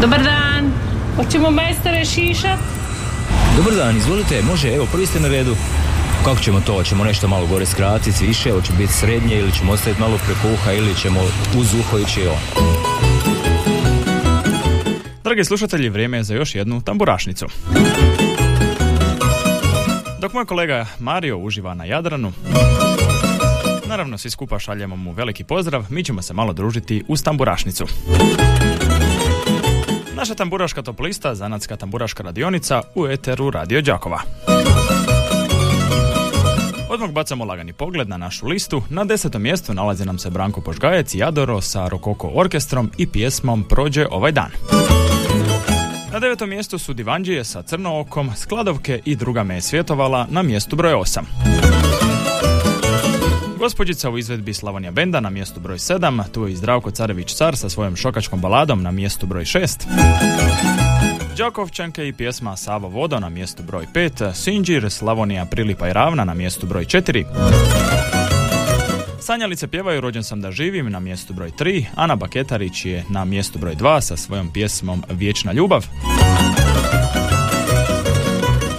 Dobar dan. Hoćemo majstore šišat? Dobar dan, izvolite, može, evo, prvi ste na redu. Kako ćemo to? Hoćemo nešto malo gore skratiti, više, hoće biti srednje ili ćemo ostaviti malo preko uha ili ćemo uz uho ići on. Dragi slušatelji, vrijeme je za još jednu tamburašnicu. Dok moj kolega Mario uživa na Jadranu, naravno svi skupa šaljemo mu veliki pozdrav, mi ćemo se malo družiti uz tamburašnicu. Naša tamburaška toplista, zanatska tamburaška radionica u Eteru Radio Đakova. Odmah bacamo lagani pogled na našu listu. Na desetom mjestu nalazi nam se Branko Požgajec i Adoro sa Rokoko orkestrom i pjesmom Prođe ovaj dan. Na devetom mjestu su Divanđije sa Crnookom, Skladovke i druga me je svjetovala na mjestu broj 8. Gospođica u izvedbi Slavonija Benda na mjestu broj 7, tu je i Zdravko Carević Car sa svojom šokačkom baladom na mjestu broj 6. Đakovčanke i pjesma Savo Vodo na mjestu broj 5, Sinđir, Slavonija Prilipa i Ravna na mjestu broj 4. Sanjalice pjevaju Rođen sam da živim na mjestu broj 3, Ana Baketarić je na mjestu broj 2 sa svojom pjesmom Vječna ljubav.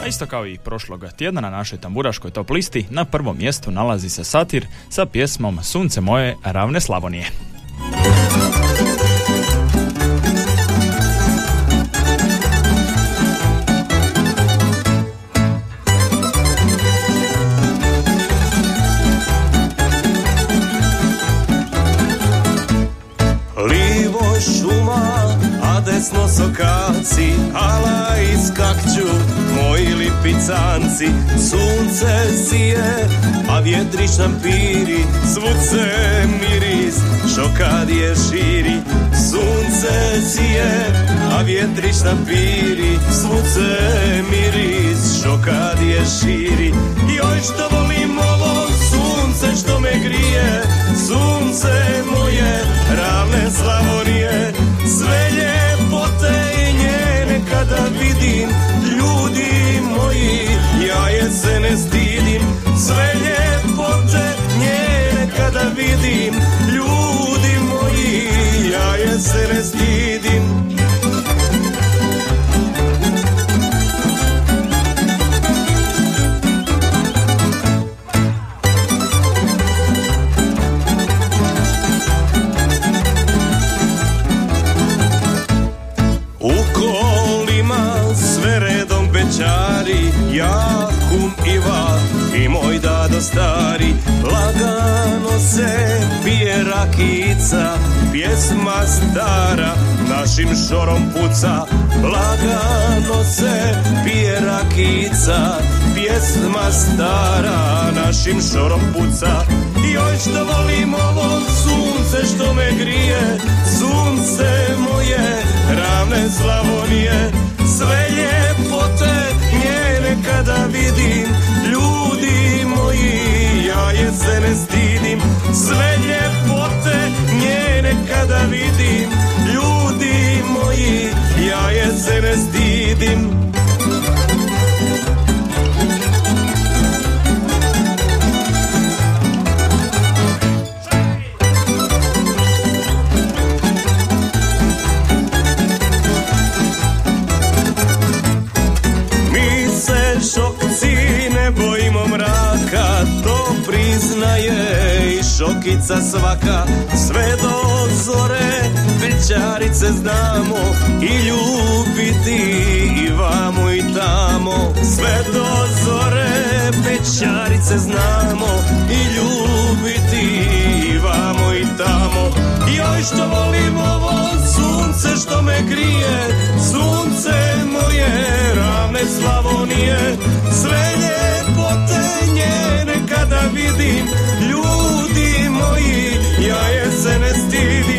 Isto kao i prošlog tjedna na našoj tamburaškoj top listi, na prvom mjestu nalazi se satir sa pjesmom Sunce moje ravne Slavonije. desno sokaci, ala iskakću moji lipicanci. Sunce sije, a vjetrić nam piri, svuce miris, šokadije širi. Sunce sije, a vjetrić nam piri, svuce miris, šokadije širi. Joj što volim ovo sunce što me grije, sunce moje, ravne Slavonije, sve ljepote i njene kada vidim, se ne stidim, sve ljepote njene kada vidim, ljudi moji, ja je se ne stidim. Stari. Lagano se pije rakica Pjesma stara našim šorom puca. Lagano se pije rakica Pjesma stara našim šorom puca. Joj što volim ovo sunce što me grije Sunce moje ravne Slavonije. Sve ljepote njene kada vidim ne stidim. Sve ljepote njene kada vidim. Ljudi moji ja je se ne stidim šokica svaka. Sve do zore večarice znamo i ljubiti i vamo i tamo. Sve do zore večarice znamo i ljubiti i vamo i tamo. Joj što volim ovo sunce što me grije, sunce moje ravne Slavonije, sve ljepote njene kada vidim, se ne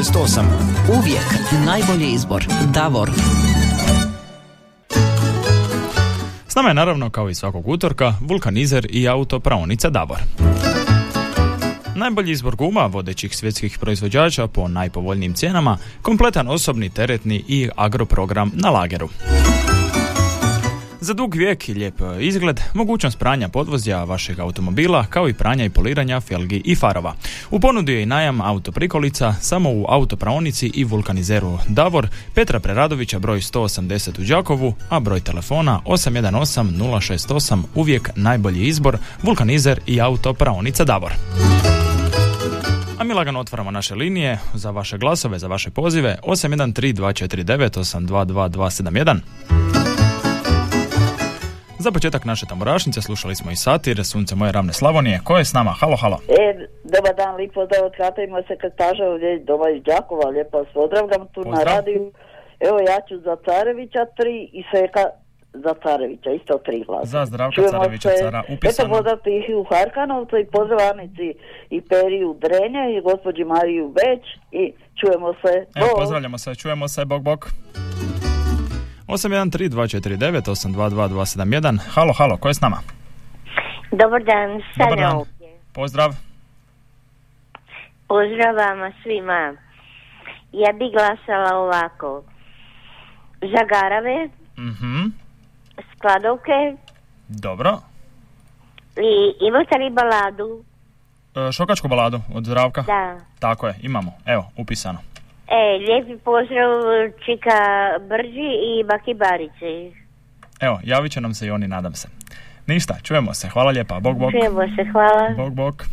068. Uvijek najbolji izbor. Davor. S nama je naravno kao i svakog utorka vulkanizer i autopravnica Davor. Najbolji izbor guma vodećih svjetskih proizvođača po najpovoljnijim cijenama, kompletan osobni, teretni i agroprogram na lageru. Za dug vijek i lijep izgled, mogućnost pranja podvozja vašeg automobila, kao i pranja i poliranja felgi i farova. U ponudi je i najam autoprikolica samo u autopraonici i vulkanizeru Davor, Petra Preradovića broj 180 u Đakovu, a broj telefona 818 068, uvijek najbolji izbor, vulkanizer i autopraonica Davor. A mi lagano otvaramo naše linije za vaše glasove, za vaše pozive 813 249 822 271. Za početak naše tamburašnice slušali smo i satir Sunce moje ravne Slavonije. Ko je s nama? Halo, halo. E, dobar dan, lijepo pozdrav od Katarima sekretaža ovdje doma iz Đakova, lijepo vas pozdravljam tu na radiju. Evo ja ću za Carevića tri i Seka za Carevića, isto tri glasa. Za Zdravka Carevića, cara, upisano. Eto pozdrav i u Harkanovcu i pozdrav Anici i Periju Drenja i gospođi Mariju Beć i čujemo se. Evo, pozdravljamo se, čujemo se, bok bok. 813-249-822-271. Halo, halo, ko je s nama? Dobar dan, Dobar dan. Pozdrav. Pozdrav vama svima. Ja bi glasala ovako. Za Garave, Mhm. Skladovke Dobro. i imate li baladu? E, šokačku baladu od Zdravka? Da. Tako je, imamo. Evo, upisano. E, lijepi pozdrav Čika Brđi i Baki Barice. Evo, javit će nam se i oni, nadam se. Ništa, čujemo se. Hvala lijepa. Bog, bog. Čujemo se, hvala. Bog, bog.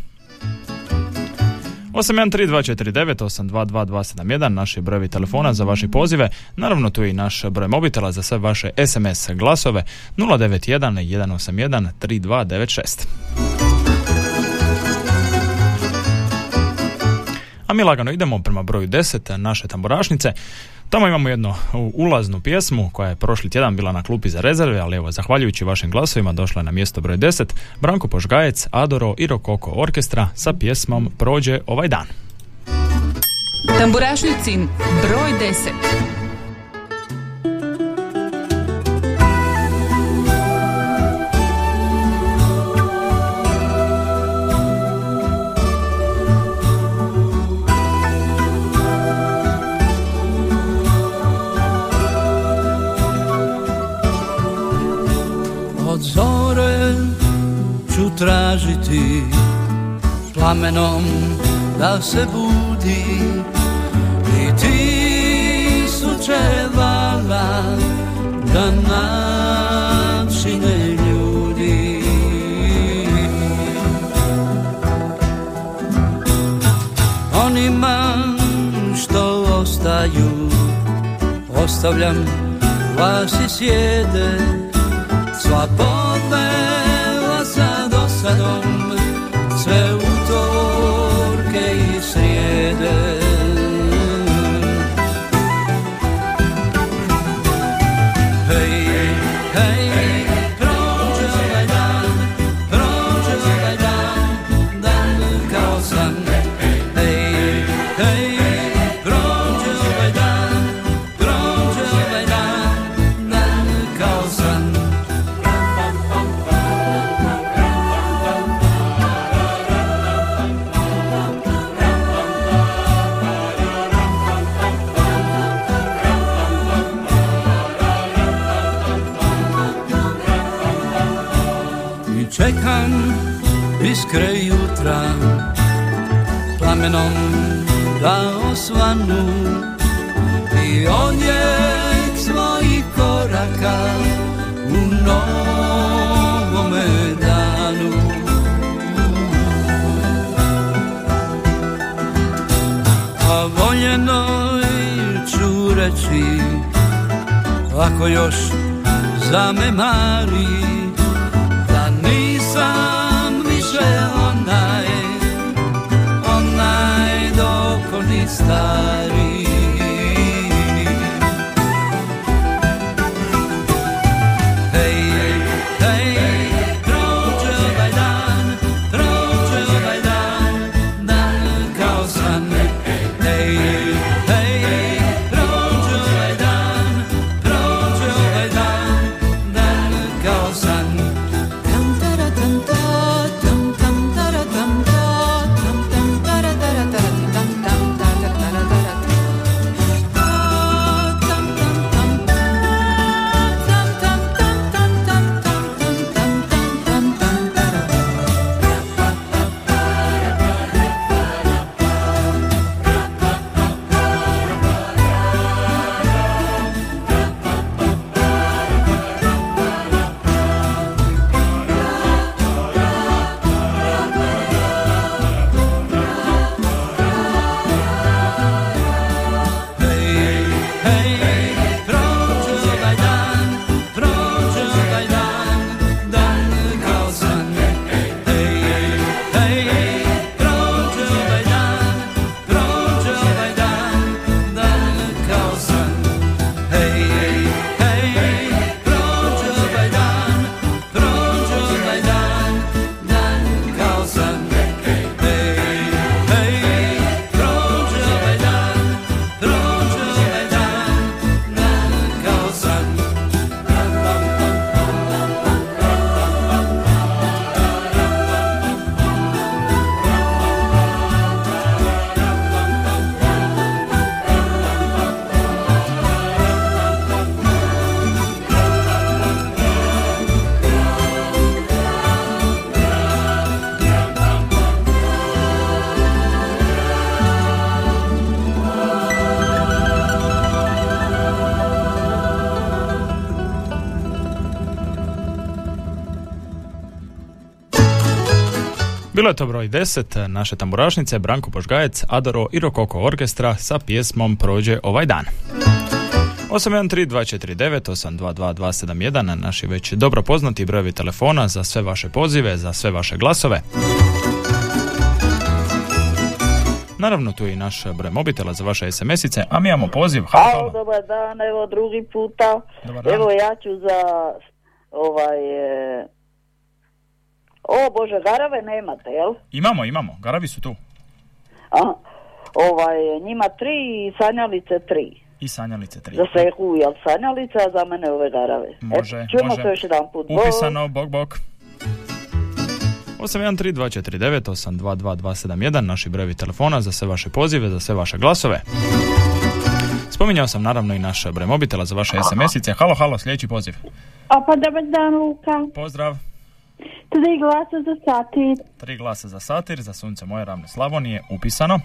813-249-822-271, naši brojevi telefona za vaše pozive. Naravno, tu je i naš broj mobitela za sve vaše SMS glasove 091 181 3296. A mi lagano idemo prema broju 10 naše tamburašnice. Tamo imamo jednu ulaznu pjesmu koja je prošli tjedan bila na klupi za rezerve, ali evo, zahvaljujući vašim glasovima došla je na mjesto broj 10 Branko Požgajec, Adoro i Rokoko orkestra sa pjesmom Prođe ovaj dan. Tamburašnicin broj 10 tražiti plamenom da se budi i ti sučevala da načine ljudi. Onima što ostaju ostavljam vas i sjede Sva sa plamenom da osvanu i odjek svojih koraka u novome danu. A voljenoj ću reći Ako još za me mari estarei. Bilo je to broj 10 naše tamburašnice Branko Božgajec, Adoro i Rokoko orkestra sa pjesmom Prođe ovaj dan. 813249822271 naši već dobro poznati brojevi telefona za sve vaše pozive, za sve vaše glasove. Naravno tu je i naš broj mobitela za vaše SMS-ice, a mi imamo poziv. Halo. dobar dan, evo drugi puta. Dobar dan. Evo ja ću za ovaj... E... O Bože, garave nemate, jel? Imamo, imamo, garavi su tu. Aha. Ovaj, njima tri i sanjalice tri. I sanjalice 3. Za sehu, jel sanjalice, a za mene ove garave. Može, e, čujemo može. se još jedan put. Upisano, bok, bok. 813249822271, naši brojevi telefona za sve vaše pozive, za sve vaše glasove. Spominjao sam naravno i naš broj mobitela za vaše SMS-ice. Halo, halo, sljedeći poziv. A pa dobar dan Luka. Pozdrav. Tri glasa za satir. Tri glasa za satir, za sunce moje ravne Slavonije, upisano.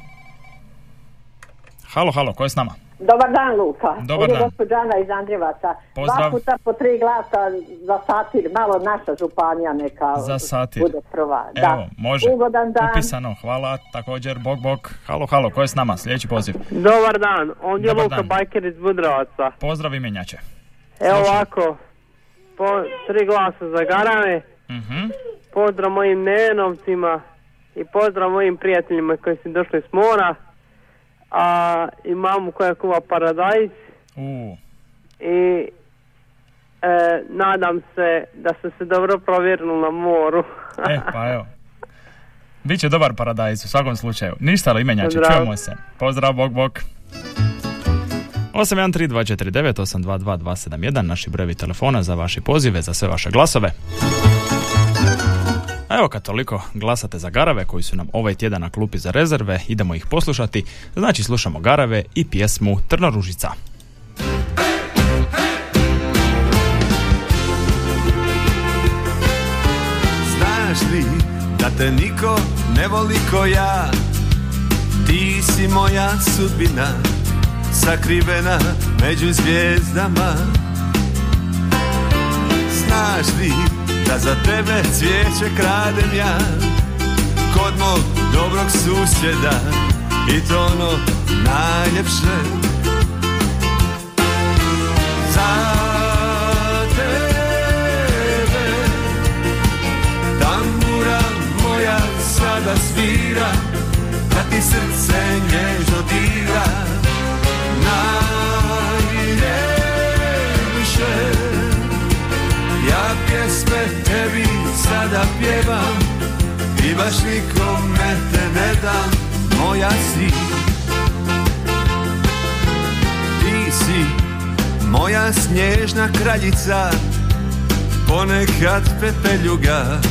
Halo, halo, ko je s nama? Dobar dan, Luka. Dobar Ovdje je dan. gospođa Ana iz Andrijevaca. Pozdrav. Dva puta po tri glasa za satir. Malo naša županija neka Za satir. bude prva. Evo, da. može. Ugodan dan. Upisano, hvala, također, bok, bok. Halo, halo, ko je s nama? Sljedeći poziv. Dobar dan, ovdje je Dobar Luka dan. Bajker iz Budrovaca. Pozdrav imenjače. Evo ovako, po tri glasa za garame, Mhm. pozdrav mojim nenovcima i pozdrav mojim prijateljima koji su došli s mora, a i mamu koja kuva paradajz i e, nadam se da ste se dobro provjerili na moru. e, pa evo. Biće dobar paradajz u svakom slučaju. Ništa ali imenjače, čujemo se. Pozdrav, bok, bok. 813249822271, naši brojevi telefona za vaše pozive, za sve vaše glasove. A evo kad toliko glasate za Garave koji su nam ovaj tjedan na klupi za rezerve, idemo ih poslušati, znači slušamo Garave i pjesmu Trnoružica. Znaš li da te niko ne voli ko ja? Ti si moja sudbina Sakrivena među zvijezdama. Znaš li da za tebe cvijeće kradem ja. Kod mog dobrog susjeda I to ono najljepše. Za tebe Tambura moja sada svira Da ti srce nježno dira Ja pjesme tebi sada pjevam I baš nikome te ne dam Moja si. Ti si moja snježna kraljica Ponekad pepeljuga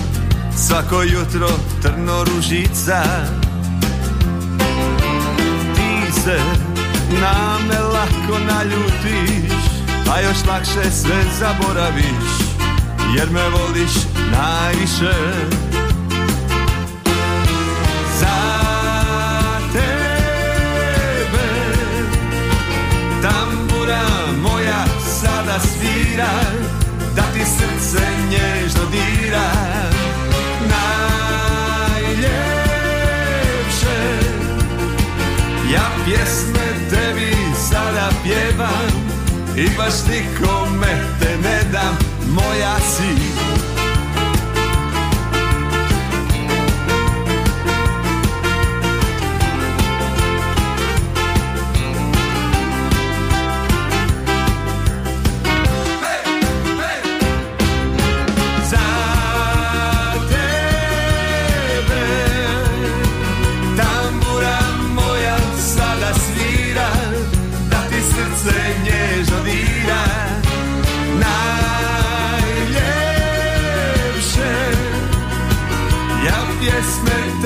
Svako jutro trno ružica. Ti se na me lako naljutiš A još lakše sve zaboraviš Jer me voliš najviše. Za tebe moja sada svira Da ti srce nježno dira. Najljepše Ja pjesme tebi sada pjevam I baš nikome te ne dam Moja si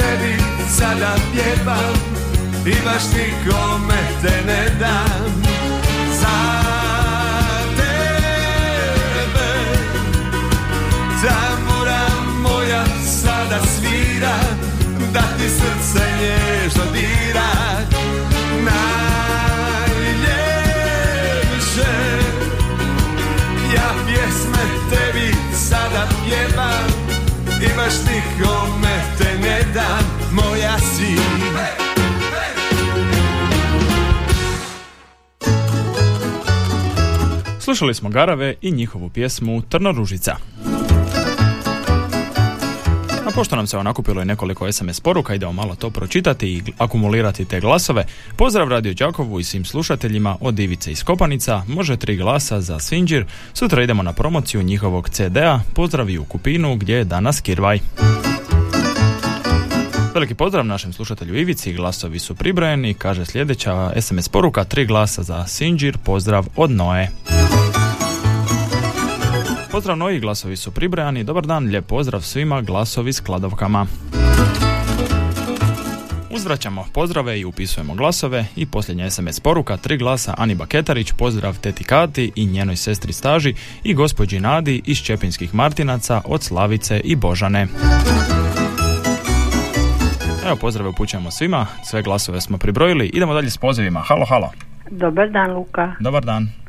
tebi sada pjevam I baš nikome te ne dam. Za tebe Tambura moja sada svira Da ti srce nježno dira. Najljepše Ja pjesme tebi sada pjevam I baš nikome te ne dam Moja si Slušali smo Garave i njihovu pjesmu Trnoružica. A pošto nam se nakupilo i nekoliko SMS poruka, idemo malo to pročitati i akumulirati te glasove. Pozdrav Radio Đakovu i svim slušateljima od Ivice iz Kopanica. Može tri glasa za Svinđir. Sutra idemo na promociju njihovog CD-a. Pozdrav i u Kupinu gdje je danas Kirvaj. Veliki pozdrav našem slušatelju Ivici, glasovi su pribrojeni, kaže sljedeća SMS poruka, tri glasa za Sinđir, pozdrav od Noe. Pozdrav Noji, glasovi su pribrojani, dobar dan, lijep pozdrav svima, glasovi s kladovkama. Uzvraćamo pozdrave i upisujemo glasove i posljednja SMS poruka, tri glasa Ani Baketarić, pozdrav teti Kati i njenoj sestri Staži i gospođi Nadi iz Čepinskih Martinaca od Slavice i Božane. Evo pozdrave upućujemo svima, sve glasove smo pribrojili, idemo dalje s pozivima. Halo, halo. Dobar dan, Luka. Dobar dan.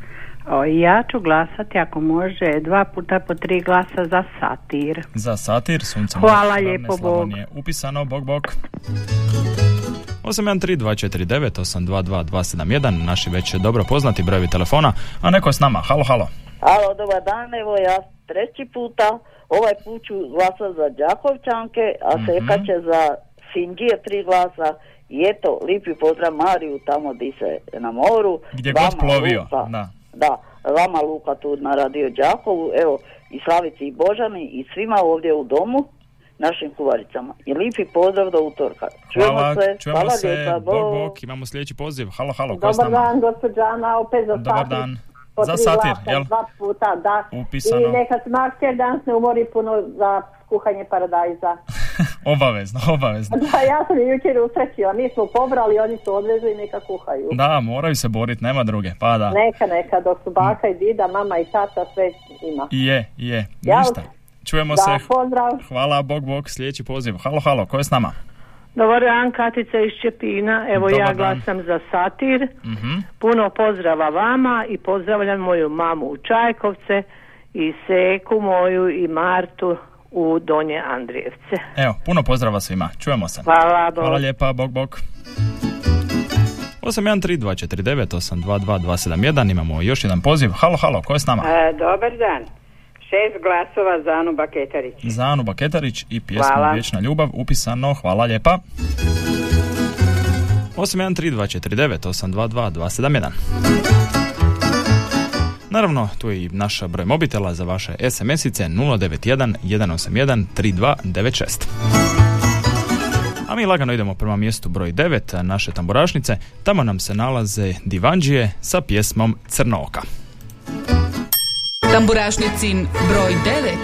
O, ja ću glasati, ako može, dva puta po tri glasa za satir. Za satir, sunce Hvala Ravne lijepo, Slavonije. Upisano, bog, bog. 813-249-822-271, naši već dobro poznati brojevi telefona, a neko je s nama. Halo, halo. Alo, dobar dan, evo ja treći puta, ovaj put ću glasati za Đakovčanke, a Mhm. Seka će za Sinđije tri glasa. I eto, lipi pozdrav Mariju tamo di se na moru. Gdje god plovio, da. Da, vama Luka tu na Radio Đakovu, evo i Slavici i Božani i svima ovdje u domu, našim kuvaricama. I lipi pozdrav do utorka. Čujemo Hvala, se, čujemo hvala se, lijepa, bog, bog. bog, imamo sljedeći poziv. Halo, halo, ko je s Dobar dan, gospođa Ana, opet za Dobar dan. Po Za tri satir, glasa, jel? Dva puta, da. Upisano. I neka se Makster danas ne umori puno za kuhanje paradajza. Obavezno, obavezno. Da, ja sam jučer usrećila, mi smo pobrali, oni su odvezli i neka kuhaju. Da, moraju se boriti, nema druge, pa da. Neka, neka, dok su baka i dida, mama i tata, sve ima. Je, je. Ništa. Čujemo Da, se. pozdrav. Hvala, bog, bog, sljedeći poziv. Halo, halo, ko je s nama? Dobar dan, Katica iz Čepina. Evo Dobar ja dan. glasam za satir. Mhm. Puno pozdrava vama i pozdravljam moju mamu u Čajkovce i Seku moju i Martu u Donje Andrijevce. Evo, puno pozdrava svima. Čujemo se. Hvala, bog. Hvala lijepa, bog, bog. 813249822271 imamo još jedan poziv. Halo, halo, ko je s nama? E, dobar dan. Šest glasova za Anu Baketarić. Za Anu Baketarić i pjesmu Hvala. Vječna ljubav upisano. Hvala lijepa. 813249822271 Naravno, tu je i naš broj mobitela za vaše SMS-ice 091 181 3296. A mi lagano idemo prema mjestu broj 9 naše tamburašnice. Tamo nam se nalaze Divanđije sa pjesmom Crnooka. Tamburašnicin broj 9.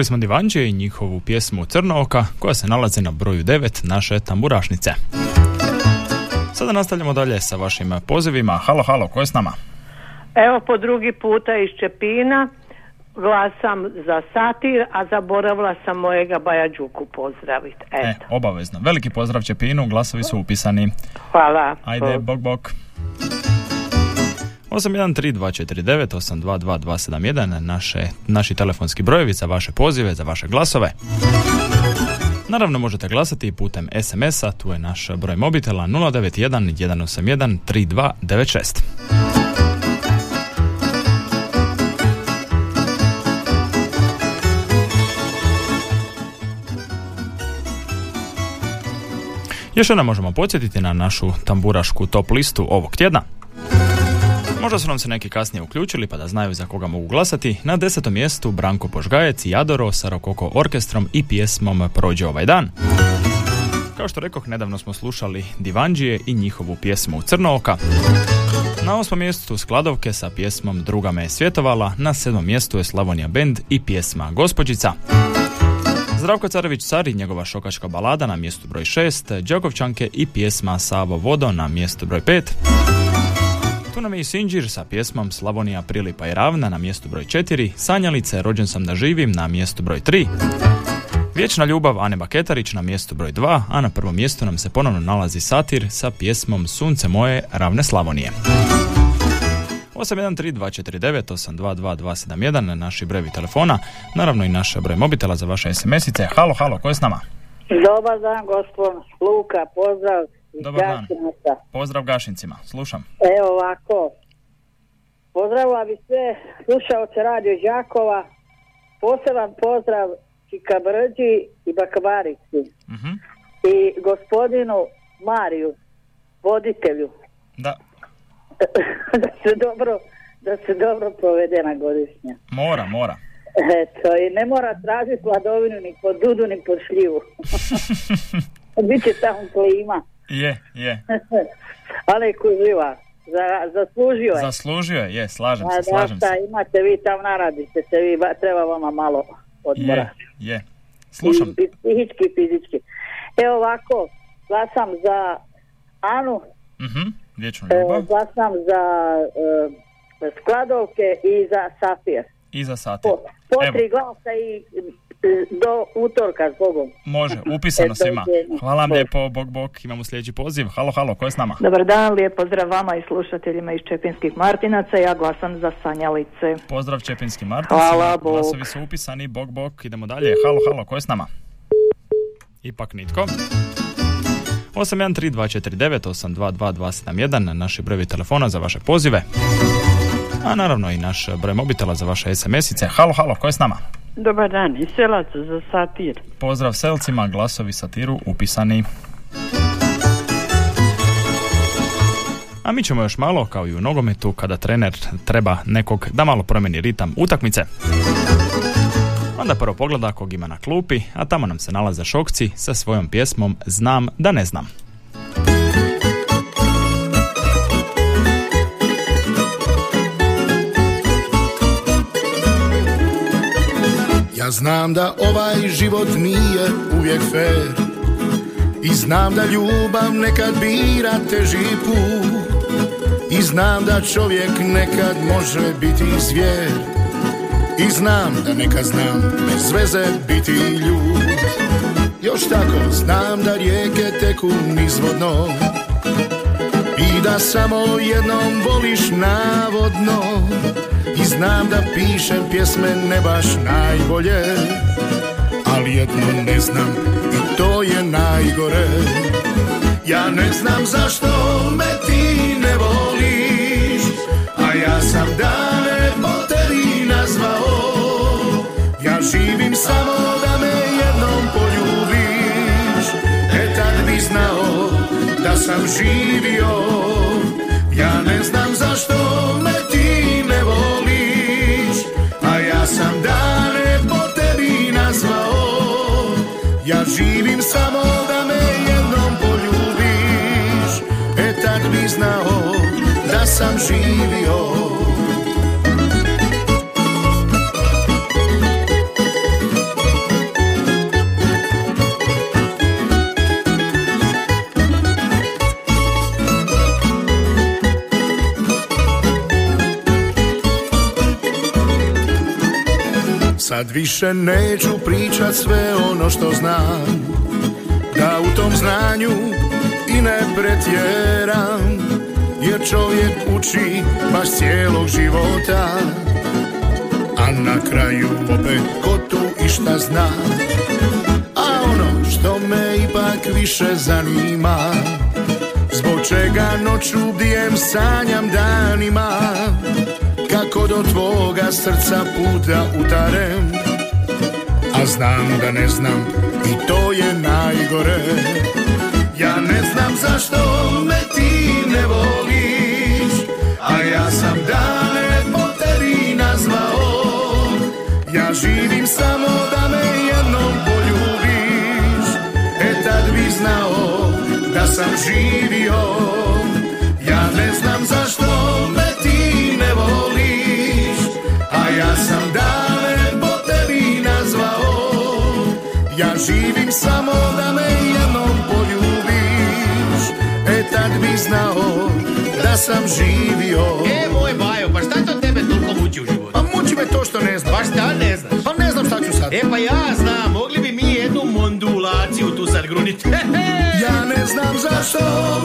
Slušali smo Divanđe i njihovu pjesmu Crnooka koja se nalazi na broju 9 naše tamburašnice. Sada nastavljamo dalje sa vašim pozivima. Halo, halo, ko je s nama? Evo po drugi puta iz Čepina glasam za satir, a zaboravila sam mojega Baja Đuku pozdraviti. E, obavezno. Veliki pozdrav Čepinu, glasovi su upisani. Hvala. Ajde, bok, bok. 813249822271 naše, naši telefonski brojevi za vaše pozive, za vaše glasove. Naravno možete glasati i putem SMS-a, tu je naš broj mobitela 091 181 3296. Još jednom možemo podsjetiti na našu tamburašku top listu ovog tjedna. Možda su nam se neki kasnije uključili pa da znaju za koga mogu glasati. Na desetom mjestu Branko Požgajec i Jadoro sa Rokoko orkestrom i pjesmom Prođe ovaj dan. Kao što rekoh, nedavno smo slušali Divanđije i njihovu pjesmu Crnooka. Na osmom mjestu Skladovke sa pjesmom Druga me je svjetovala, na sedmom mjestu je Slavonija Bend i pjesma Gospođica. Zdravko Carević Car i njegova šokačka balada na mjestu broj 6, Đakovčanke i pjesma Savo Vodo na mjestu broj 5. Tu nam je i Sinđir sa pjesmom Slavonija prilipa i ravna na mjestu broj 4, Sanjalice rođen sam da živim na mjestu broj 3. Vječna ljubav Ane Baketarić na mjestu broj 2, a na prvom mjestu nam se ponovno nalazi Satir sa pjesmom Sunce moje ravne Slavonije. 813249822271 na naši brevi telefona, naravno i naš broj mobitela za vaše SMS-ice. Halo, halo, ko je s nama? Dobar dan, gospod Luka, pozdrav Dobar dan. Pozdrav Gašincima, slušam. Evo ovako, pozdravila bi sve slušaoce Radio Đakova, poseban pozdrav Čika Brđi i Bakabarici Mhm. i gospodinu Mariju, voditelju, Da, da se dobro da se dobro provede na godišnja. mora, mora. Eto, i ne mora tražiti hladovinu ni pod dudu ni pod šljivu. Biće tamo klima. Je, je. Ali kuživa, za, zaslužio je. Zaslužio je, je, slažem A se, da slažem šta se. imate vi tam naradite se vi, ba- treba vama malo odmora. Je, je. Slušam. I, psihički fizički. Evo ovako, glasam za Anu, Mhm, e, ljubav. glasam za e, Skladovke i za Safir. I za sati. Po, po tri glasa i do utorka s Bogom. Može, upisano svima. Hvala vam lijepo, bok, bok. Imamo sljedeći poziv. Halo, halo, ko je s nama? Dobar dan, lijep pozdrav vama i slušateljima iz Čepinskih Martinaca. Ja glasam za Sanjalice. Pozdrav Čepinski Martincima. Hvala, bok. Glasovi su upisani, bok, bok. Idemo dalje. Halo, halo, ko je s nama? Ipak nitko. 813249822271 naši brojevi telefona za vaše pozive. A naravno i naš broj mobitela za vaše SMS-ice. Halo, halo, ko je s nama? Dobar dan, iz Selaca za satir. Pozdrav selcima, glasovi satiru upisani. A mi ćemo još malo, kao i u nogometu, kada trener treba nekog da malo promeni ritam utakmice. Onda prvo pogleda kog ima na klupi, a tamo nam se nalaze šokci sa svojom pjesmom Znam da ne znam. Znam da ovaj život nije uvijek fair I znam da ljubav nekad bira teži put. I znam da čovjek nekad može biti zvijer I znam da nekad znam bez veze biti ljud. Još tako znam da rijeke teku nizvodno. I da samo jednom voliš navodno znam da pišem pjesme ne baš najbolje Ali jedno ne znam i to je najgore. Ja ne znam zašto me ti ne voliš A ja sam dane po tebi nazvao. Ja živim samo da me jednom poljubiš. E tad bi znao da sam živio. Ja ne znam zašto sam živio. Sad više neću pričat sve ono što znam Da u tom znanju i ne pretjeram Jer čovjek uči baš cijelog života. A na kraju opet ko tu i šta zna. A ono što me ipak više zanima Zbog čega noću bdijem sanjam danima. Kako do tvoga srca puta utarem. A znam da ne znam i to je najgore. Ja ne znam zašto me živim samo da me jednom poljubiš. E tad bi znao da sam živio. Ja ne znam zašto me ti ne voliš A ja sam dane po tebi nazvao. Ja živim samo da me jednom poljubiš. E tad bi znao da sam živio. E, moj bajo, pa šta to tebe toliko muči u životu? Me to što ne znam Pa šta ne znaš? Pa ne znam šta ću sad. E, pa ja znam, mogli bi mi jednu mondulaciju tu sad gruniti. Ja ne znam zašto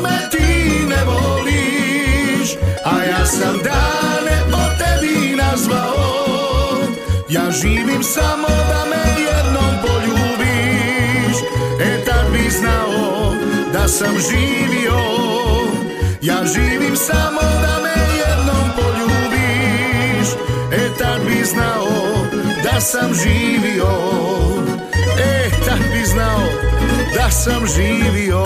me ti ne voliš A ja sam dane po tebi nazvao. Ja živim samo da me jednom poljubiš. E tad bi znao da sam živio. Ja živim samo da me da sam živio. E tad bi znao da sam živio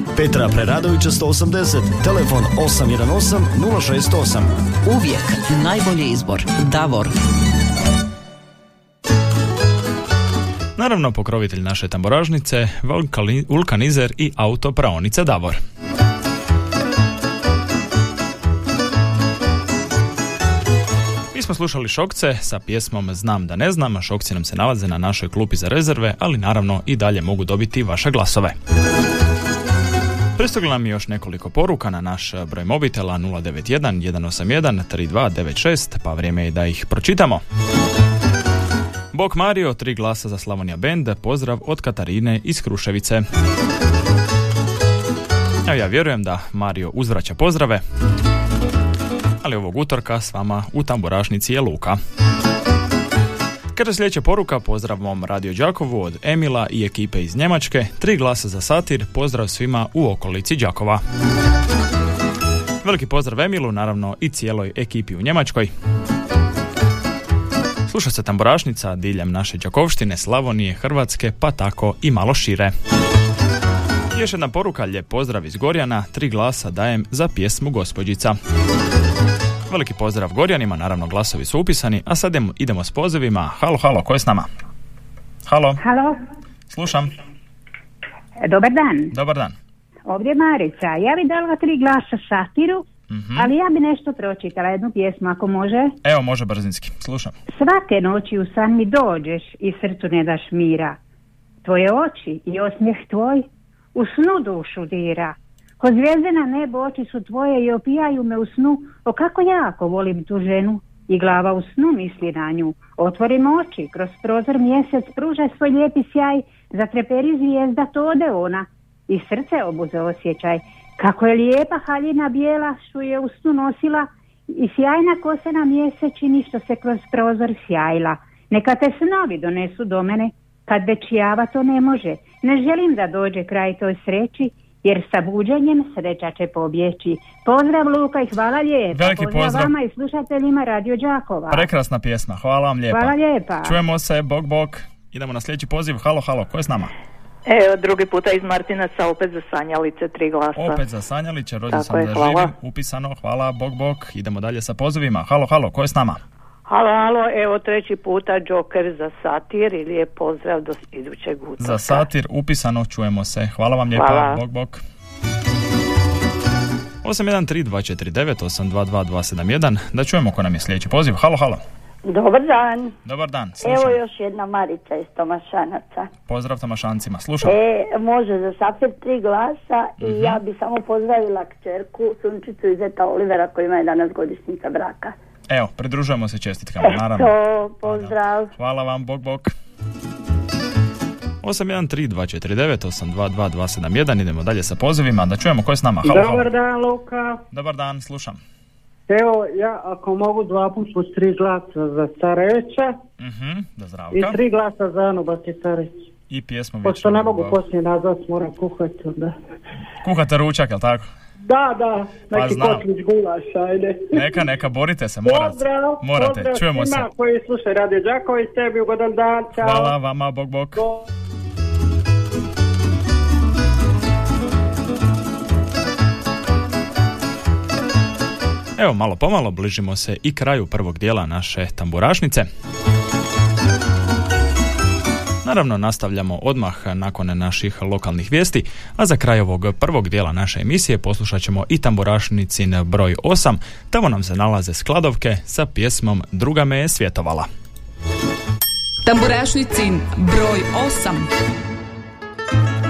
Petra Preradovića 180, telefon 818 068. Uvijek najbolji izbor. Davor. Naravno, pokrovitelj naše tamburažnice, vulkali- vulkanizer i autopraonica Davor. Mi smo slušali Šokce sa pjesmom Znam da ne znam, Šokci nam se nalaze na našoj klupi za rezerve, ali naravno i dalje mogu dobiti vaše glasove. Pristiglo nam još nekoliko poruka na naš broj mobitela 091 181 3296, pa vrijeme je da ih pročitamo. Bok Mario, tri glasa za Slavonija Band, pozdrav od Katarine iz Kruševice. Evo ja vjerujem da Mario uzvraća pozdrave, ali ovog utorka s vama u tamburašnici je Luka. Kaže sljedeća poruka, pozdrav mom Radio Đakovu od Emila i ekipe iz Njemačke, tri glasa za satir, pozdrav svima u okolici Đakova. Veliki pozdrav Emilu, naravno i cijeloj ekipi u Njemačkoj. Sluša se tamburašnica diljem naše Đakovštine, Slavonije, Hrvatske, pa tako i malo šire. Još jedna poruka, lijep pozdrav iz Gorjana, tri glasa dajem za pjesmu Gospođica. Veliki pozdrav Gorjanima, naravno glasovi su upisani, a sad idemo- s pozivima. Halo, halo, ko je s nama? Halo, Halo, slušam. dobar dan. Dobar dan. Ovdje je Marica. Ja bi dala tri glasa satiru, Mhm. ali ja bi nešto pročitala, jednu pjesmu ako može. Evo, može brzinski, slušam. Svake noći u san mi dođeš i srcu ne daš mira. Tvoje oči i osmijeh tvoj u snu dušu dira. Ko zvijezde na nebo oči su tvoje i opijaju me u snu. O kako jako volim tu ženu i glava u snu misli na nju. Otvorim oči, kroz prozor mjesec pruža svoj lijepi sjaj. Zatreperi zvijezda, to ode ona i srce obuze osjećaj. Kako je lijepa haljina bijela što je u snu nosila i sjajna kosena mjesečini što se kroz prozor sjajla. Neka te snovi donesu do mene, kad već java to ne može. Ne želim da dođe kraj toj sreći, jer sa buđenjem sreća će pobjeći. Pozdrav Luka i hvala lijepa. Veliki pozdrav. vama i slušateljima Radio Đakova. Prekrasna pjesma, hvala vam lijepa. Hvala lijepa. Čujemo se, bok bok. Idemo na sljedeći poziv. Halo, halo, ko je s nama? Evo, drugi puta iz Martinaca, opet za sanjalice, tri glasa. Opet za Sanjalića, rođen Tako sam je, da hvala. živim, upisano, hvala, bok bok. Idemo dalje sa pozivima. Halo, halo, ko je s nama? Halo, halo, evo treći puta Joker za satir i lijep pozdrav do idućeg utorka. Za satir upisano, čujemo se. Hvala vam lijepa, Hvala. bok bok. 813249822271 da čujemo ko nam je sljedeći poziv. Halo, halo. Dobar dan. Dobar dan, slušam. Evo još jedna Marica iz Tomašanaca. Pozdrav Tomašancima, slušam. E, može za safir tri glasa i Mhm. ja bi samo pozdravila kćerku Sunčicu iz Eta Olivera koji ima je danas godišnjica braka. Evo, pridružujemo se čestitkama, naravno. Eto, pozdrav. Hvala vam, bok bok. 813249822271 idemo dalje sa pozivima da čujemo ko je s nama. Halo, halo. Dobar dan, Luka. Dobar dan, slušam. Evo, ja ako mogu dva put po tri glasa za Starevića Mhm, da i zdravka. tri glasa za Anu Bakitarić. I pjesmu Pošto ne mogu poslije nazvat, moram kuhati onda. Kuhate ručak, jel tako? Da, da, Pa neki znam. kotlić gulaš, ajde. Neka, neka, borite se, morate. Pozdrav, Morate, pozdrav čujemo se. svima koji slušaju Radio Đaković, tebi ugodan dan, čao. Hvala vama, bog bog. Evo, malo pomalo bližimo se i kraju prvog dijela naše tamburašnice. Naravno, nastavljamo odmah nakon naših lokalnih vijesti, a za kraj ovog prvog dijela naše emisije poslušat ćemo i tamburašnicin broj 8. Tamo nam se nalaze skladovke sa pjesmom Druga me je svjetovala. Tamburašnicin broj 8.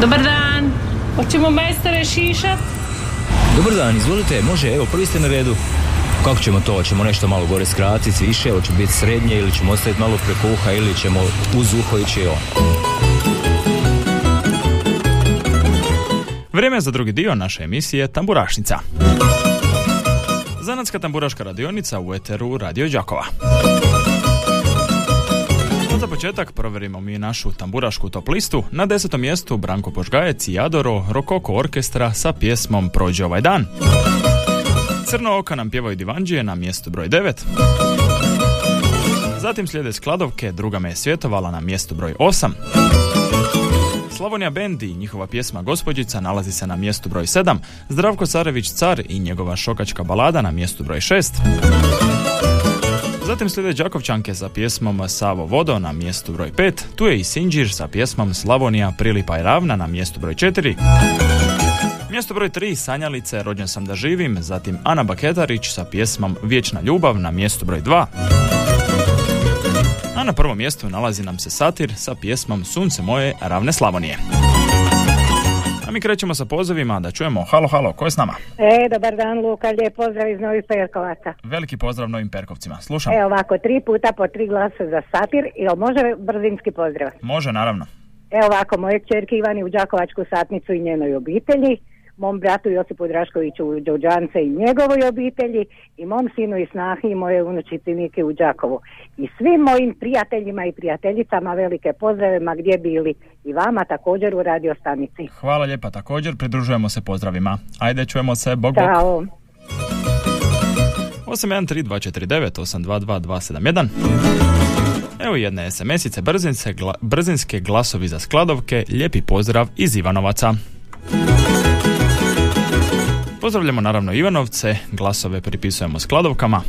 Dobar dan. Hoćemo majstore šišat? Dobar dan, izvolite, može, evo, prvi ste na redu. Kako ćemo to? Hoćemo nešto malo gore skratiti, više, hoće biti srednje ili ćemo ostaviti malo preko uha ili ćemo uz uho ići on. Vrijeme je za drugi dio naše emisije Tamburašnica. Zanatska tamburaška radionica u eteru Radio Đakova. No, za početak provjerimo mi našu tamburašku top listu. Na desetom mjestu Branko Požgajec i Adoro Rokoko orkestra sa pjesmom Prođe ovaj dan. Crno oka nam pjevaju divanđije na mjestu broj 9. Zatim slijede skladovke, druga me je svjetovala na mjestu broj 8. Slavonija Band i njihova pjesma Gospođica nalazi se na mjestu broj 7, Zdravko Carević Car i njegova šokačka balada na mjestu broj 6. Zatim slijede Đakovčanke sa pjesmom Savo Vodo na mjestu broj 5, tu je i Sinđir sa pjesmom Slavonija Prilipa i Ravna na mjestu broj 4. Mjesto broj 3 Sanjalice Rođen sam da živim, zatim Ana Baketarić sa pjesmom Vječna ljubav na mjestu broj 2. A na prvom mjestu nalazi nam se Satir sa pjesmom Sunce moje ravne Slavonije. A mi krećemo sa pozivima da čujemo Halo, halo, ko je s nama? E, dobar dan Luka, lijep pozdrav iz Novih Perkovaca. Veliki pozdrav Novim Perkovcima. Slušam. E, ovako, tri puta po tri glasa za satir, jel može brzinski pozdrav? Može, naravno. E, ovako, moje čerke Ivani u Đakovačku satnicu i njenoj obitelji, mom bratu Josipu Draškoviću u Đođance i njegovoj obitelji i mom sinu i snahi i moje unučici Nike u Đakovu. I svim mojim prijateljima i prijateljicama velike pozdrave ma gdje bili i vama također u radio stanici. Hvala lijepa, također pridružujemo se pozdravima. Ajde, čujemo se, bog bog. Ćao. 813249 Evo jedne SMS-ice brzince, gla, brzinske glasovi za skladovke, lijepi pozdrav iz Ivanovaca. Pozdravljamo naravno Ivanovce, glasove pripisujemo skladovkama.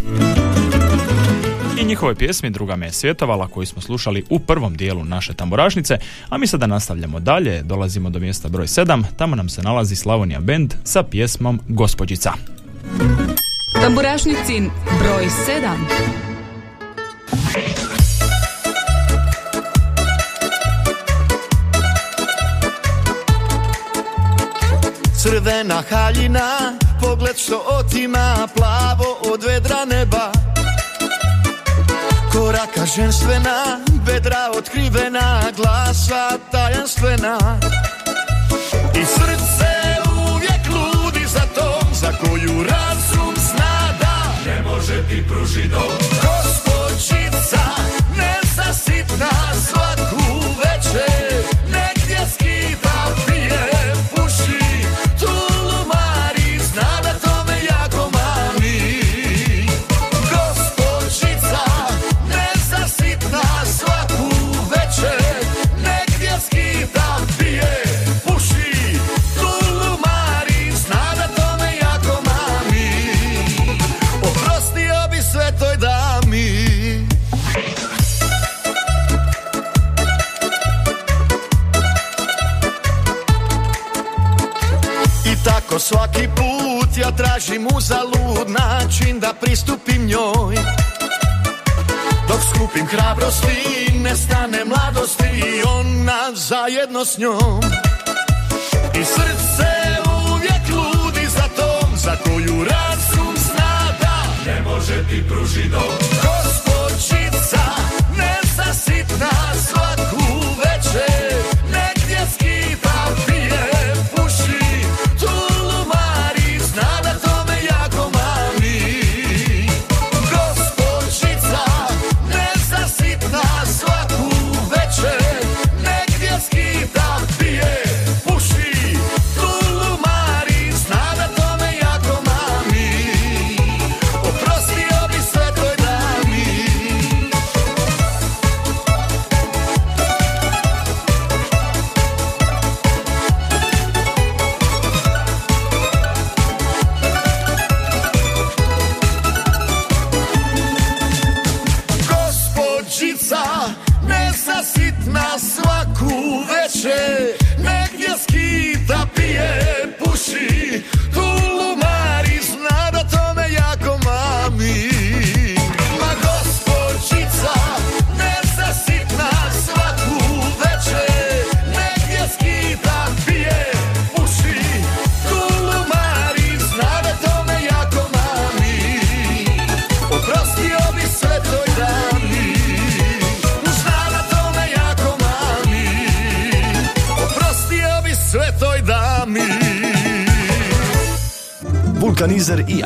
I njihovoj pjesmi Druga me je svjetovala koju smo slušali u prvom dijelu naše tamburašnice, a mi sada nastavljamo dalje, dolazimo do mjesta broj 7, tamo nam se nalazi Slavonija Band sa pjesmom Gospođica. Tamburašnicin broj 7. Crvena haljina, pogled što otima Plavo od vedra neba. Koraka ženstvena, bedra otkrivena Glasa tajanstvena. I srce pristupim njoj. Dok skupim hrabrosti, nestane mladosti i ona zajedno s njom. I srce uvijek ludi za tom, za koju razum zna da Ne može ti pruži dom